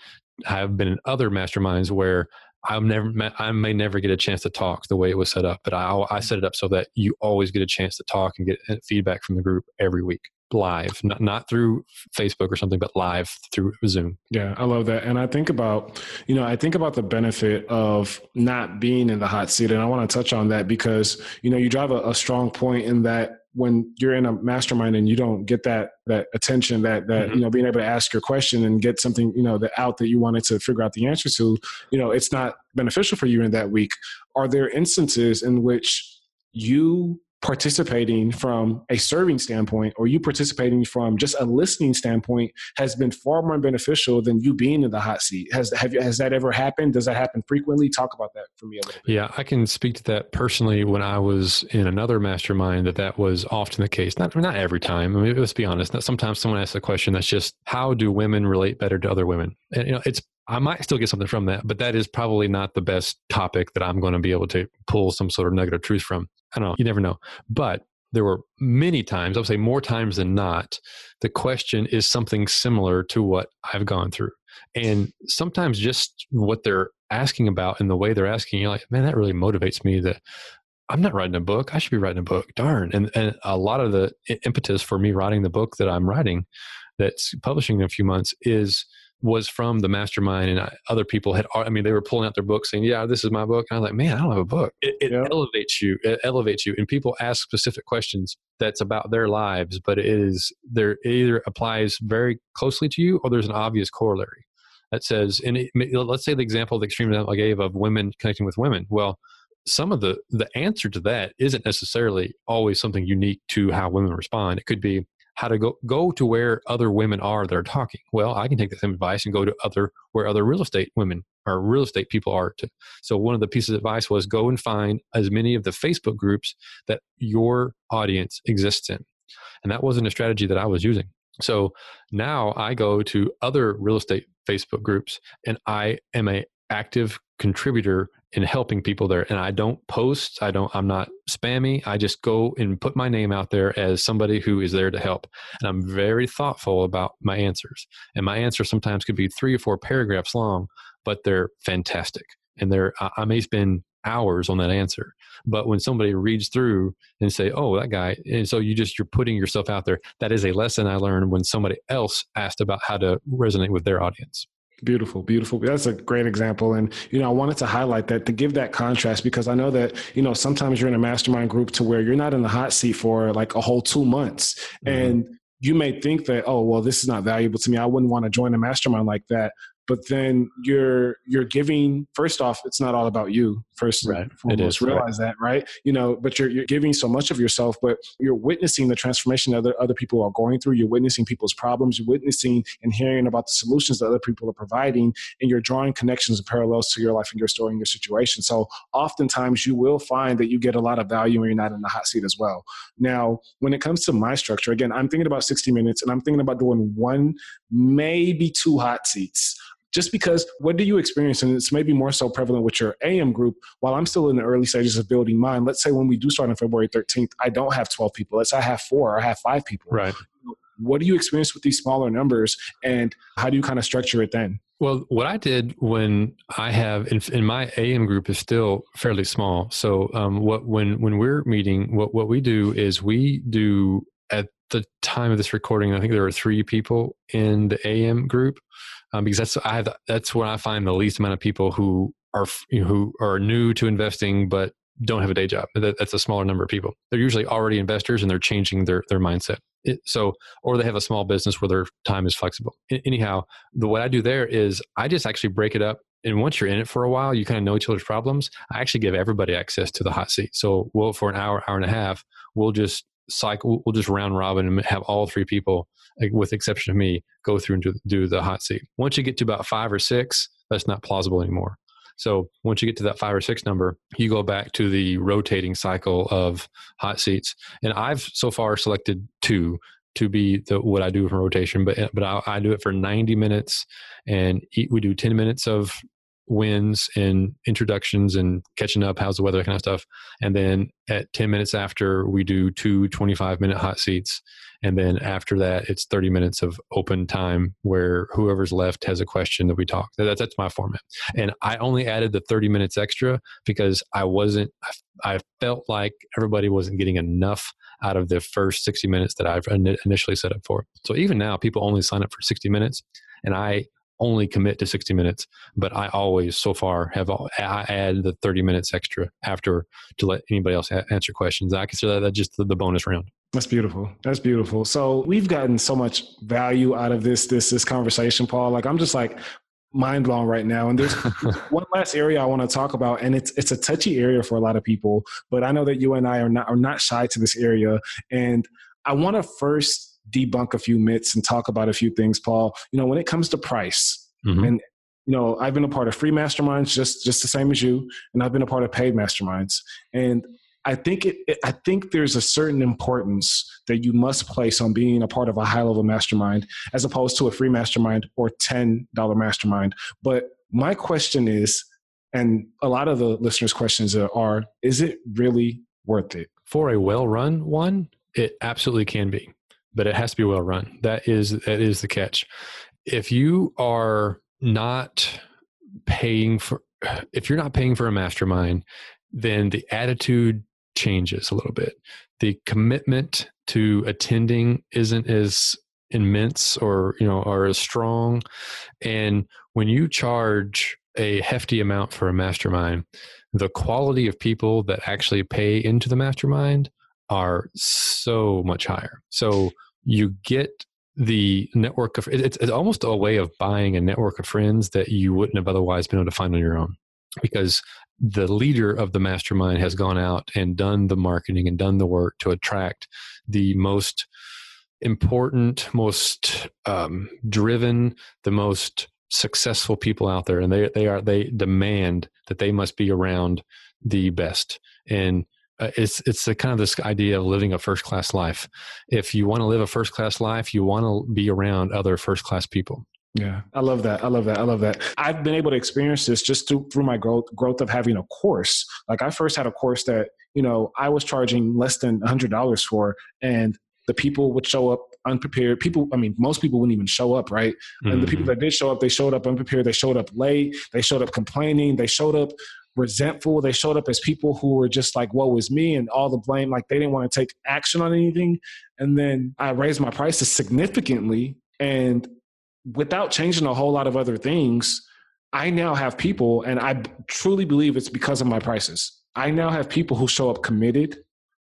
have been in other masterminds where I'm never, I may never get a chance to talk the way it was set up, but I, I set it up so that you always get a chance to talk and get uh, feedback from the group every week live, not, not through Facebook or something, but live through Zoom. Yeah, I love that. And I think about, you know, I think about the benefit of not being in the hot seat. And I want to touch on that because, you know, you drive a, a strong point in that when you're in a mastermind and you don't get that that attention that that mm-hmm. you know being able to ask your question and get something you know that out that you wanted to figure out the answer to you know it's not beneficial for you in that week are there instances in which you participating from a serving standpoint or you participating from just a listening standpoint has been far more beneficial than you being in the hot seat. Has have has that ever happened? Does that happen frequently? Talk about that for me a little bit. Yeah i can speak to that personally. When i was in another mastermind that that was often the case. Not not every time. I mean let's be honest. Sometimes someone asks a question that's just how do women relate better to other women? And you know it's I might still get something from that, but that is probably not the best topic that I'm going to be able to pull some sort of negative truth from. I don't know. You never know. But there were many times, I would say more times than not, the question is something similar to what I've gone through. And sometimes just what they're asking about and the way they're asking, you're like, man, that really motivates me that I'm not writing a book. I should be writing a book. Darn. And, and a lot of the impetus for me writing the book that I'm writing that's publishing in a few months is was from the mastermind and I, other people had i mean they were pulling out their books saying yeah this is my book. And i'm like man i don't have a book. It, it yeah. elevates you it elevates you. And people ask specific questions that's about their lives but it is there it either applies very closely to you or there's an obvious corollary that says and it, let's say the example of the extreme example i gave of women connecting with women. Well some of the the answer to that isn't necessarily always something unique to how women respond. It could be how to go go to where other women are that are talking. Well, I can take the same advice and go to other where other real estate women or real estate people are. To, so one of the pieces of advice was go and find as many of the Facebook groups that your audience exists in, and that wasn't a strategy that I was using. So now I go to other real estate Facebook groups and I am a active contributor in helping people there and i don't post i don't i'm not spammy i just go and put my name out there as somebody who is there to help and i'm very thoughtful about my answers and my answers sometimes could be three or four paragraphs long but they're fantastic and they're i may spend hours on that answer but when somebody reads through and say oh that guy and so you just you're putting yourself out there that is a lesson i learned when somebody else asked about how to resonate with their audience Beautiful, beautiful. That's a great example. And, you know, I wanted to highlight that to give that contrast because I know that, you know, sometimes you're in a mastermind group to where you're not in the hot seat for like a whole two months. Mm-hmm. And you may think that, oh, well, this is not valuable to me. I wouldn't want to join a mastermind like that but then you're you're giving first off it's not all about you first right. it is realize right. that right? You know but you're, you're giving so much of yourself but you're witnessing the transformation that other, other people are going through. You're witnessing people's problems. You're witnessing and hearing about the solutions that other people are providing and you're drawing connections and parallels to your life and your story and your situation. So oftentimes you will find that you get a lot of value when you're not in the hot seat as well. Now when it comes to my structure again i'm thinking about 60 minutes and i'm thinking about doing one maybe two hot seats just because what do you experience? And it's maybe more so prevalent with your am group. While i'm still in the early stages of building mine let's say when we do start on february 13th i don't have 12 people. Let's say i have four or i have five people. Right. What do you experience with these smaller numbers and how do you kind of structure it then? Well what i did when i have in, in my am group is still fairly small. So um, what when when we're meeting what what we do is we do at the time of this recording i think there were three people in the am group um, because that's I have that's where I find the least amount of people who are who are new to investing but don't have a day job. That, that's a smaller number of people. They're usually already investors and they're changing their their mindset. It, so or they have a small business where their time is flexible. Anyhow, the what I do there is I just actually break it up. And once you're in it for a while, you kind of know each other's problems. I actually give everybody access to the hot seat. So we'll for an hour, hour and a half, we'll just cycle. We'll just round robin and have all three people with exception of me, go through and do, do the hot seat. Once you get to about five or six, that's not plausible anymore. So once you get to that five or six number, you go back to the rotating cycle of hot seats. And I've so far selected two to be the what I do for rotation, but but I, I do it for 90 minutes, and we do 10 minutes of wins and introductions and catching up, how's the weather, that kind of stuff. And then at 10 minutes after, we do two 25 minute hot seats. And then after that, it's 30 minutes of open time where whoever's left has a question that we talk. That's, that's my format. And I only added the 30 minutes extra because I wasn't, I felt like everybody wasn't getting enough out of the first 60 minutes that I've initially set up for. So even now, people only sign up for 60 minutes. And I only commit to 60 minutes, but I always so far have I add the 30 minutes extra after to let anybody else answer questions. I consider that just the, the bonus round. That's beautiful. That's beautiful. So we've gotten so much value out of this this this conversation, Paul. Like I'm just like mind blown right now. And there's <laughs> one last area I want to talk about, and it's it's a touchy area for a lot of people. But I know that you and I are not are not shy to this area, and I want to first debunk a few myths and talk about a few things, Paul. You know, when it comes to price, mm-hmm. and you know, I've been a part of free masterminds just just the same as you, and I've been a part of paid masterminds, and I think it, it, I think there's a certain importance that you must place on being a part of a high level mastermind as opposed to a free mastermind or ten dollar mastermind. But my question is, and a lot of the listeners' questions are: Is it really worth it for a well run one? It absolutely can be but it has to be well run. That is that is the catch. If you are not paying for if you're not paying for a mastermind, then the attitude changes a little bit. The commitment to attending isn't as immense or you know are as strong and when you charge a hefty amount for a mastermind the quality of people that actually pay into the mastermind are so much higher. So you get the network of it's, it's almost a way of buying a network of friends that you wouldn't have otherwise been able to find on your own. Because the leader of the mastermind has gone out and done the marketing and done the work to attract the most important, most um, driven, the most successful people out there, and they they are they demand that they must be around the best. And uh, it's it's a kind of this idea of living a first class life. If you want to live a first class life, you want to be around other first class people. Yeah, I love that. I love that. I love that. I've been able to experience this just through, through my growth growth of having a course. Like I first had a course that you know I was charging less than hundred dollars for, and the people would show up unprepared. People, I mean, most people wouldn't even show up, right? Mm-hmm. And the people mm-hmm. that did show up, they showed up unprepared. They showed up late. They showed up complaining. They showed up resentful. They showed up as people who were just like, "Woe is me," and all the blame. Like they didn't want to take action on anything. And then I raised my prices significantly, and without changing a whole lot of other things, I now have people, and I truly believe it's because of my prices. I now have people who show up committed,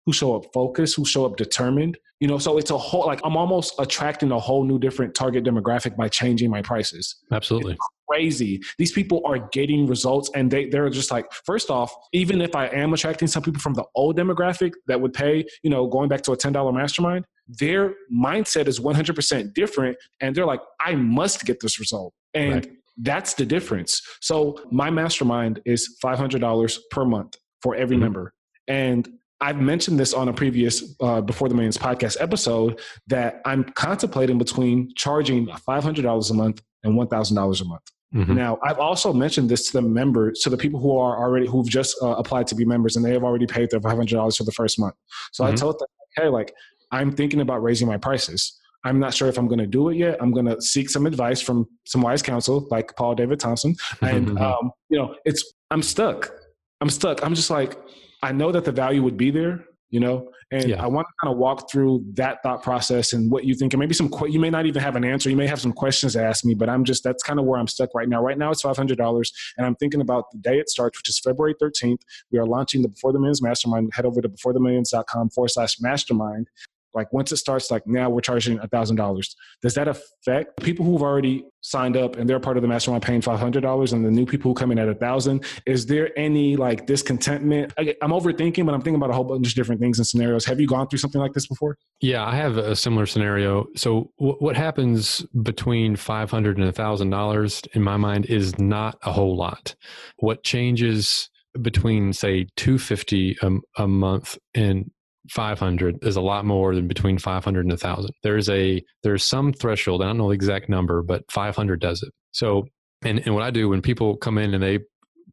who show up focused, who show up determined. You know, so it's a whole like I'm almost attracting a whole new different target demographic by changing my prices. Absolutely. Crazy. These people are getting results and they they're just like, first off, even if I am attracting some people from the old demographic that would pay, you know, going back to a $10 mastermind, their mindset is 100% different and they're like, I must get this result. And right. that's the difference. So my mastermind is $500 per month for every mm-hmm. member. And I've mentioned this on a previous uh, Before the Millions podcast episode that I'm contemplating between charging $500 a month and $1,000 a month. Mm-hmm. Now, I've also mentioned this to the members, to the people who are already who've just uh, applied to be members, and they have already paid their five hundred dollars for the first month. So mm-hmm. I told them, hey, like I'm thinking about raising my prices. I'm not sure if I'm going to do it yet. I'm going to seek some advice from some wise counsel, like Paul David Thompson, and mm-hmm. um, you know, it's I'm stuck. I'm stuck. I'm just like I know that the value would be there, you know, and yeah. I want to kind of walk through that thought process and what you think, and maybe some you may not even have an answer. You may have some questions to ask me, but I'm just that's kind of where I'm stuck right now. Right now, it's five hundred dollars, and I'm thinking about the day it starts, which is February 13th. We are launching the Before the Millions Mastermind. Head over to beforethemillions.com forward slash mastermind like once it starts, like now we're charging a thousand dollars. Does that affect people who've already signed up and they're part of the mastermind paying five hundred dollars, and the new people who come in at a thousand? Is there any like discontentment? I, am overthinking, but I'm thinking about a whole bunch of different things and scenarios. Have you gone through something like this before? Yeah, I have a similar scenario. So w- what happens between five hundred and a thousand dollars in my mind is not a whole lot. What changes between say 250 a, a month and 500 is a lot more than between 500 and 1000 there's a there's some threshold i don't know the exact number but 500 does it. So and, and what i do when people come in and they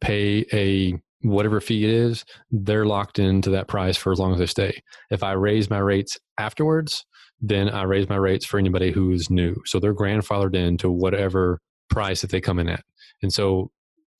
pay a whatever fee it is they're locked into that price for as long as they stay. If i raise my rates afterwards then i raise my rates for anybody who's new. So they're grandfathered into whatever price that they come in at. And so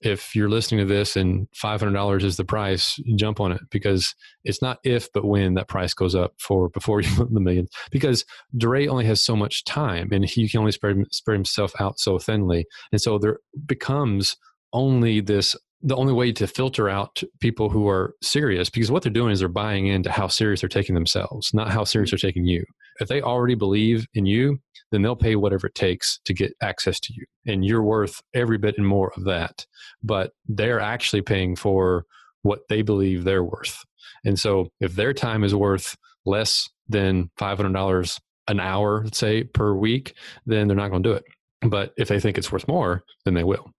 if you're listening to this and $500 is the price, jump on it because it's not if, but when that price goes up for before <laughs> you the millions. Because DeRay only has so much time and he can only spread, spread himself out so thinly. And so there becomes only this the only way to filter out people who are serious because what they're doing is they're buying into how serious they're taking themselves, not how serious they're taking you. If they already believe in you, then they'll pay whatever it takes to get access to you. And you're worth every bit and more of that. But they're actually paying for what they believe they're worth. And so if their time is worth less than $500 an hour, let's say, per week, then they're not going to do it. But if they think it's worth more, then they will.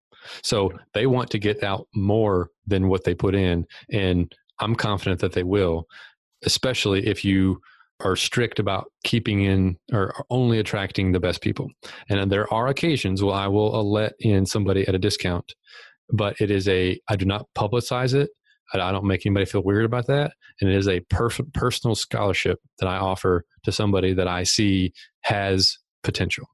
So they want to get out more than what they put in. And I'm confident that they will, especially if you are strict about keeping in or only attracting the best people. And there are occasions where I will uh, let in somebody at a discount, but it is a, I do not publicize it. I don't make anybody feel weird about that. And it is a perf- personal scholarship that I offer to somebody that I see has potential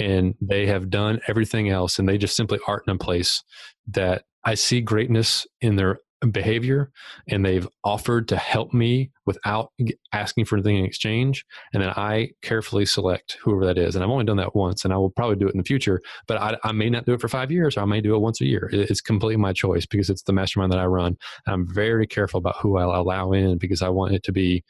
and they have done everything else and they just simply aren't in a place that I see greatness in their behavior and they've offered to help me without asking for anything in exchange. And then I carefully select whoever that is. And I've only done that once and I will probably do it in the future, but I, I may not do it for five years or I may do it once a year. It's completely my choice because it's the mastermind that I run. I'm very careful about who I allow in because I want it to be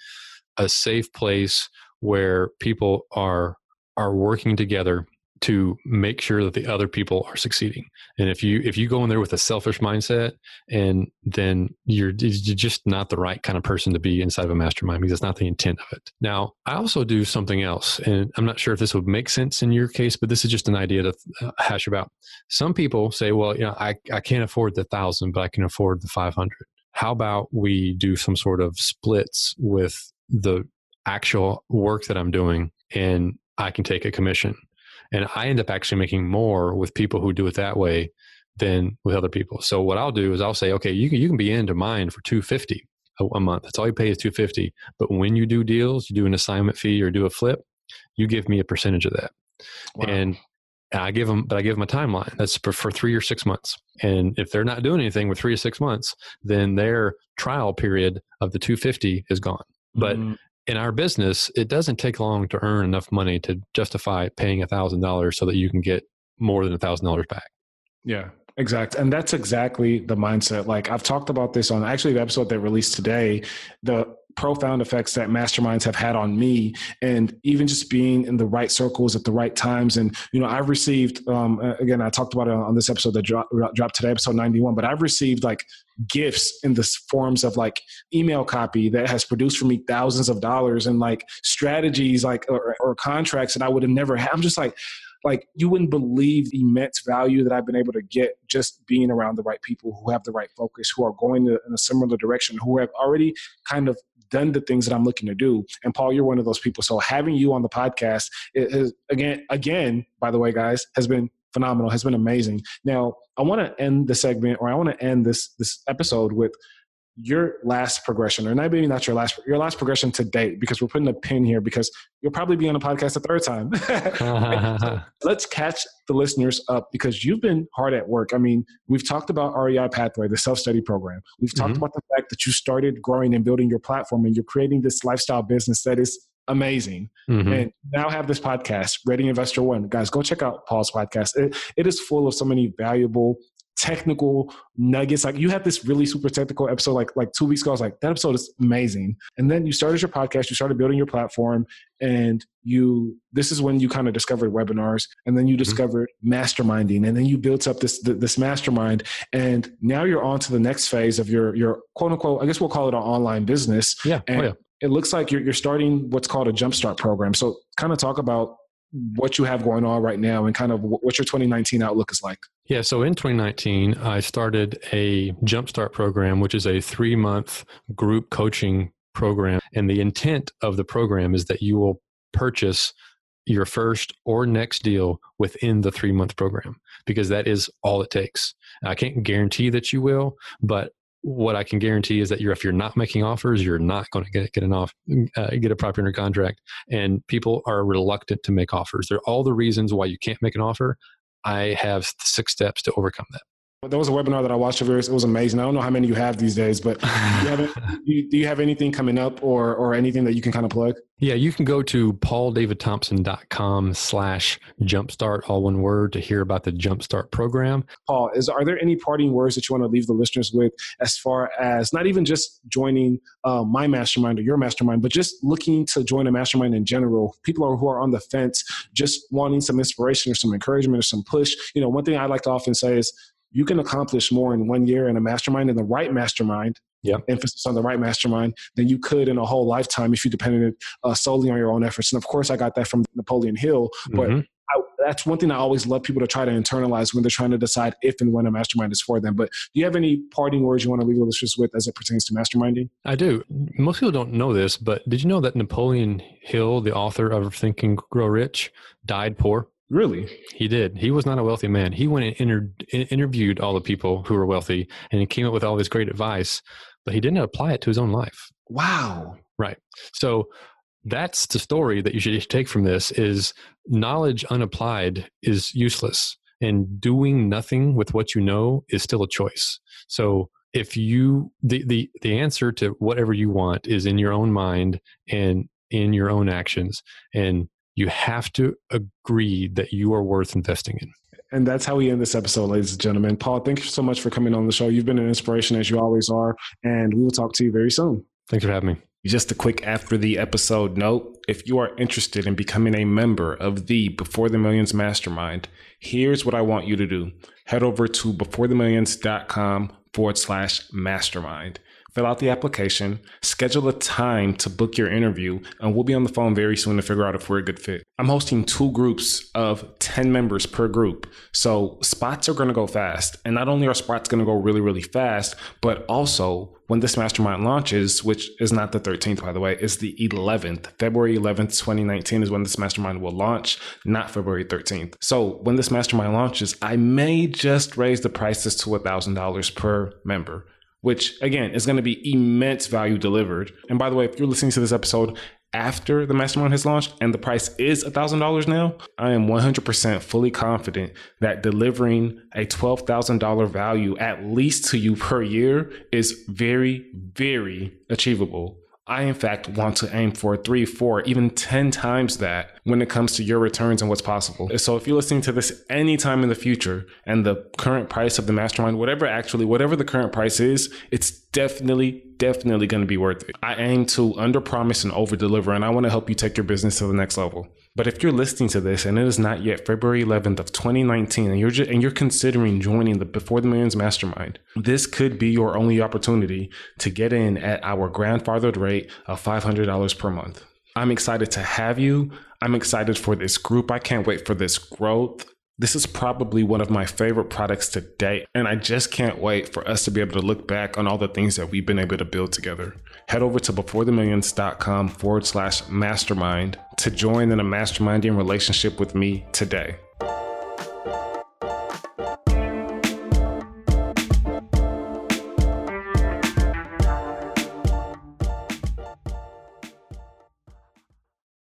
a safe place where people are are working together to make sure that the other people are succeeding. And if you if you go in there with a selfish mindset, and then you're you're just not the right kind of person to be inside of a mastermind because that's not the intent of it. Now, I also do something else, and I'm not sure if this would make sense in your case, but this is just an idea to uh, hash about. Some people say, "Well, you know, I I can't afford the thousand, but I can afford the 500." How about we do some sort of splits with the actual work that I'm doing, and I can take a commission and I end up actually making more with people who do it that way than with other people. So what I'll do is I'll say, okay, you can, you can be into mine for 250 a, a month. That's all you pay is 250. But when you do deals, you do an assignment fee or do a flip, you give me a percentage of that. Wow. And I give them, but I give them a timeline. That's for, for three or six months. And if they're not doing anything with three or six months, then their trial period of the 250 is gone. But mm in our business, it doesn't take long to earn enough money to justify paying a thousand dollars so that you can get more than a thousand dollars back. Yeah, exact. And that's exactly the mindset. Like I've talked about this on actually the episode that released today, the profound effects that masterminds have had on me and even just being in the right circles at the right times and you know i've received um, again i talked about it on this episode that dropped today episode 91 but i've received like gifts in the forms of like email copy that has produced for me thousands of dollars and like strategies like or, or contracts that I would have never had. I'm just like, like you wouldn't believe the immense value that I've been able to get just being around the right people who have the right focus, who are going in a similar direction, who have already kind of done the things that I'm looking to do. And Paul, you're one of those people. So having you on the podcast is again, again, by the way, guys, has been phenomenal, has been amazing. Now, I want to end the segment or I want to end this this episode with your last progression, or maybe not your last your last progression to date, because we're putting a pin here because you'll probably be on a podcast a third time. so <laughs> let's catch the listeners up because you've been hard at work. I mean, we've talked about REI Pathway, the self study program. We've talked mm-hmm. about the fact that you started growing and building your platform, and you're creating this lifestyle business that is amazing. Mm-hmm. And now have this podcast, Ready Investor One. Guys, go check out Paul's podcast. It, it is full of so many valuable technical nuggets. Like you had this really super technical episode like like two weeks ago. I was like, that episode is amazing. And then you started your podcast, you started building your platform, and you this is when you kind of discovered webinars, and then you mm-hmm. discovered masterminding, and then you built up this this mastermind, and now you're on to the next phase of your your quote unquote. I guess we'll call it an online business. Yeah. Oh, and oh, yeah it looks like you're, you're starting what's called a jumpstart program. So, kind of talk about what you have going on right now and kind of what your 2019 outlook is like. Yeah, so in 2019, I started a Jumpstart program, which is a three month group coaching program. And the intent of the program is that you will purchase your first or next deal within the three month program because that is all it takes. I can't guarantee that you will, but what I can guarantee is that you're if you're not making offers, you're not going to get get an off uh, get a property under contract, and people are reluctant to make offers. There are all the reasons why you can't make an offer. I have six steps to overcome that. There was a webinar that I watched of yours. It was amazing. I don't know how many you have these days, but do you have, <laughs> do you have anything coming up or, or anything that you can kind of plug? Yeah, you can go to pauldavidthompson.com slash jumpstart, all one word, to hear about the Jumpstart program. Paul, is are there any parting words that you want to leave the listeners with as far as not even just joining uh, my mastermind or your mastermind, but just looking to join a mastermind in general? People are, who are on the fence, just wanting some inspiration or some encouragement or some push. You know, one thing I like to often say is you can accomplish more in one year in a mastermind in the right mastermind yeah. emphasis on the right mastermind than you could in a whole lifetime if you depended uh, solely on your own efforts. And of course i got that from napoleon hill but mm-hmm. I, that's one thing i always love people to try to internalize when they're trying to decide if and when a mastermind is for them. But do you have any parting words you want to leave listeners with as it pertains to masterminding? I do. Most people don't know this but did you know that napoleon hill the author of think and grow rich died poor Really? He did. He was not a wealthy man. He went and inter- interviewed all the people who were wealthy and he came up with all this great advice, but he didn't apply it to his own life. Wow. Right. So that's the story that you should take from this is knowledge unapplied is useless and doing nothing with what you know is still a choice. So if you the the the answer to whatever you want is in your own mind and in your own actions and you have to agree that you are worth investing in and that's how we end this episode, ladies and gentlemen. Paul, thank you so much for coming on the show. You've been an inspiration as you always are, and we will talk to you very soon. Thanks for having me. Just a quick after the episode note if you are interested in becoming a member of the Before the Millions Mastermind, here's what I want you to do head over to beforethemillions.com forward slash mastermind fill out the application, schedule a time to book your interview, and we'll be on the phone very soon to figure out if we're a good fit. I'm hosting two groups of 10 members per group. So spots are going to go fast. And not only are spots going to go really, really fast, but also when this mastermind launches, which is not the 13th, by the way, is the 11th. February 11th, 2019 is when this mastermind will launch, not February 13th. So when this mastermind launches, I may just raise the prices to $1,000 per member which again is going to be immense value delivered. And by the way, if you're listening to this episode after the mastermind has launched and the price is $1,000 now, I am 100% fully confident that delivering a $12,000 value at least to you per year is very, very achievable. I, in fact, want to aim for three, four, even 10 times that when it comes to your returns and what's possible. So if you're listening to this anytime in the future and the current price of the mastermind, whatever actually, whatever the current price is, it's definitely, definitely going to be worth it. I aim to under promise and over deliver, and I want to help you take your business to the next level. But if you're listening to this and it is not yet February 11th of 2019 and you're just, and you're considering joining the Before the Millions Mastermind, this could be your only opportunity to get in at our grandfathered rate of $500 per month. I'm excited to have you. I'm excited for this group. I can't wait for this growth. This is probably one of my favorite products to date, and I just can't wait for us to be able to look back on all the things that we've been able to build together. Head over to beforethemillions.com forward slash mastermind to join in a masterminding relationship with me today.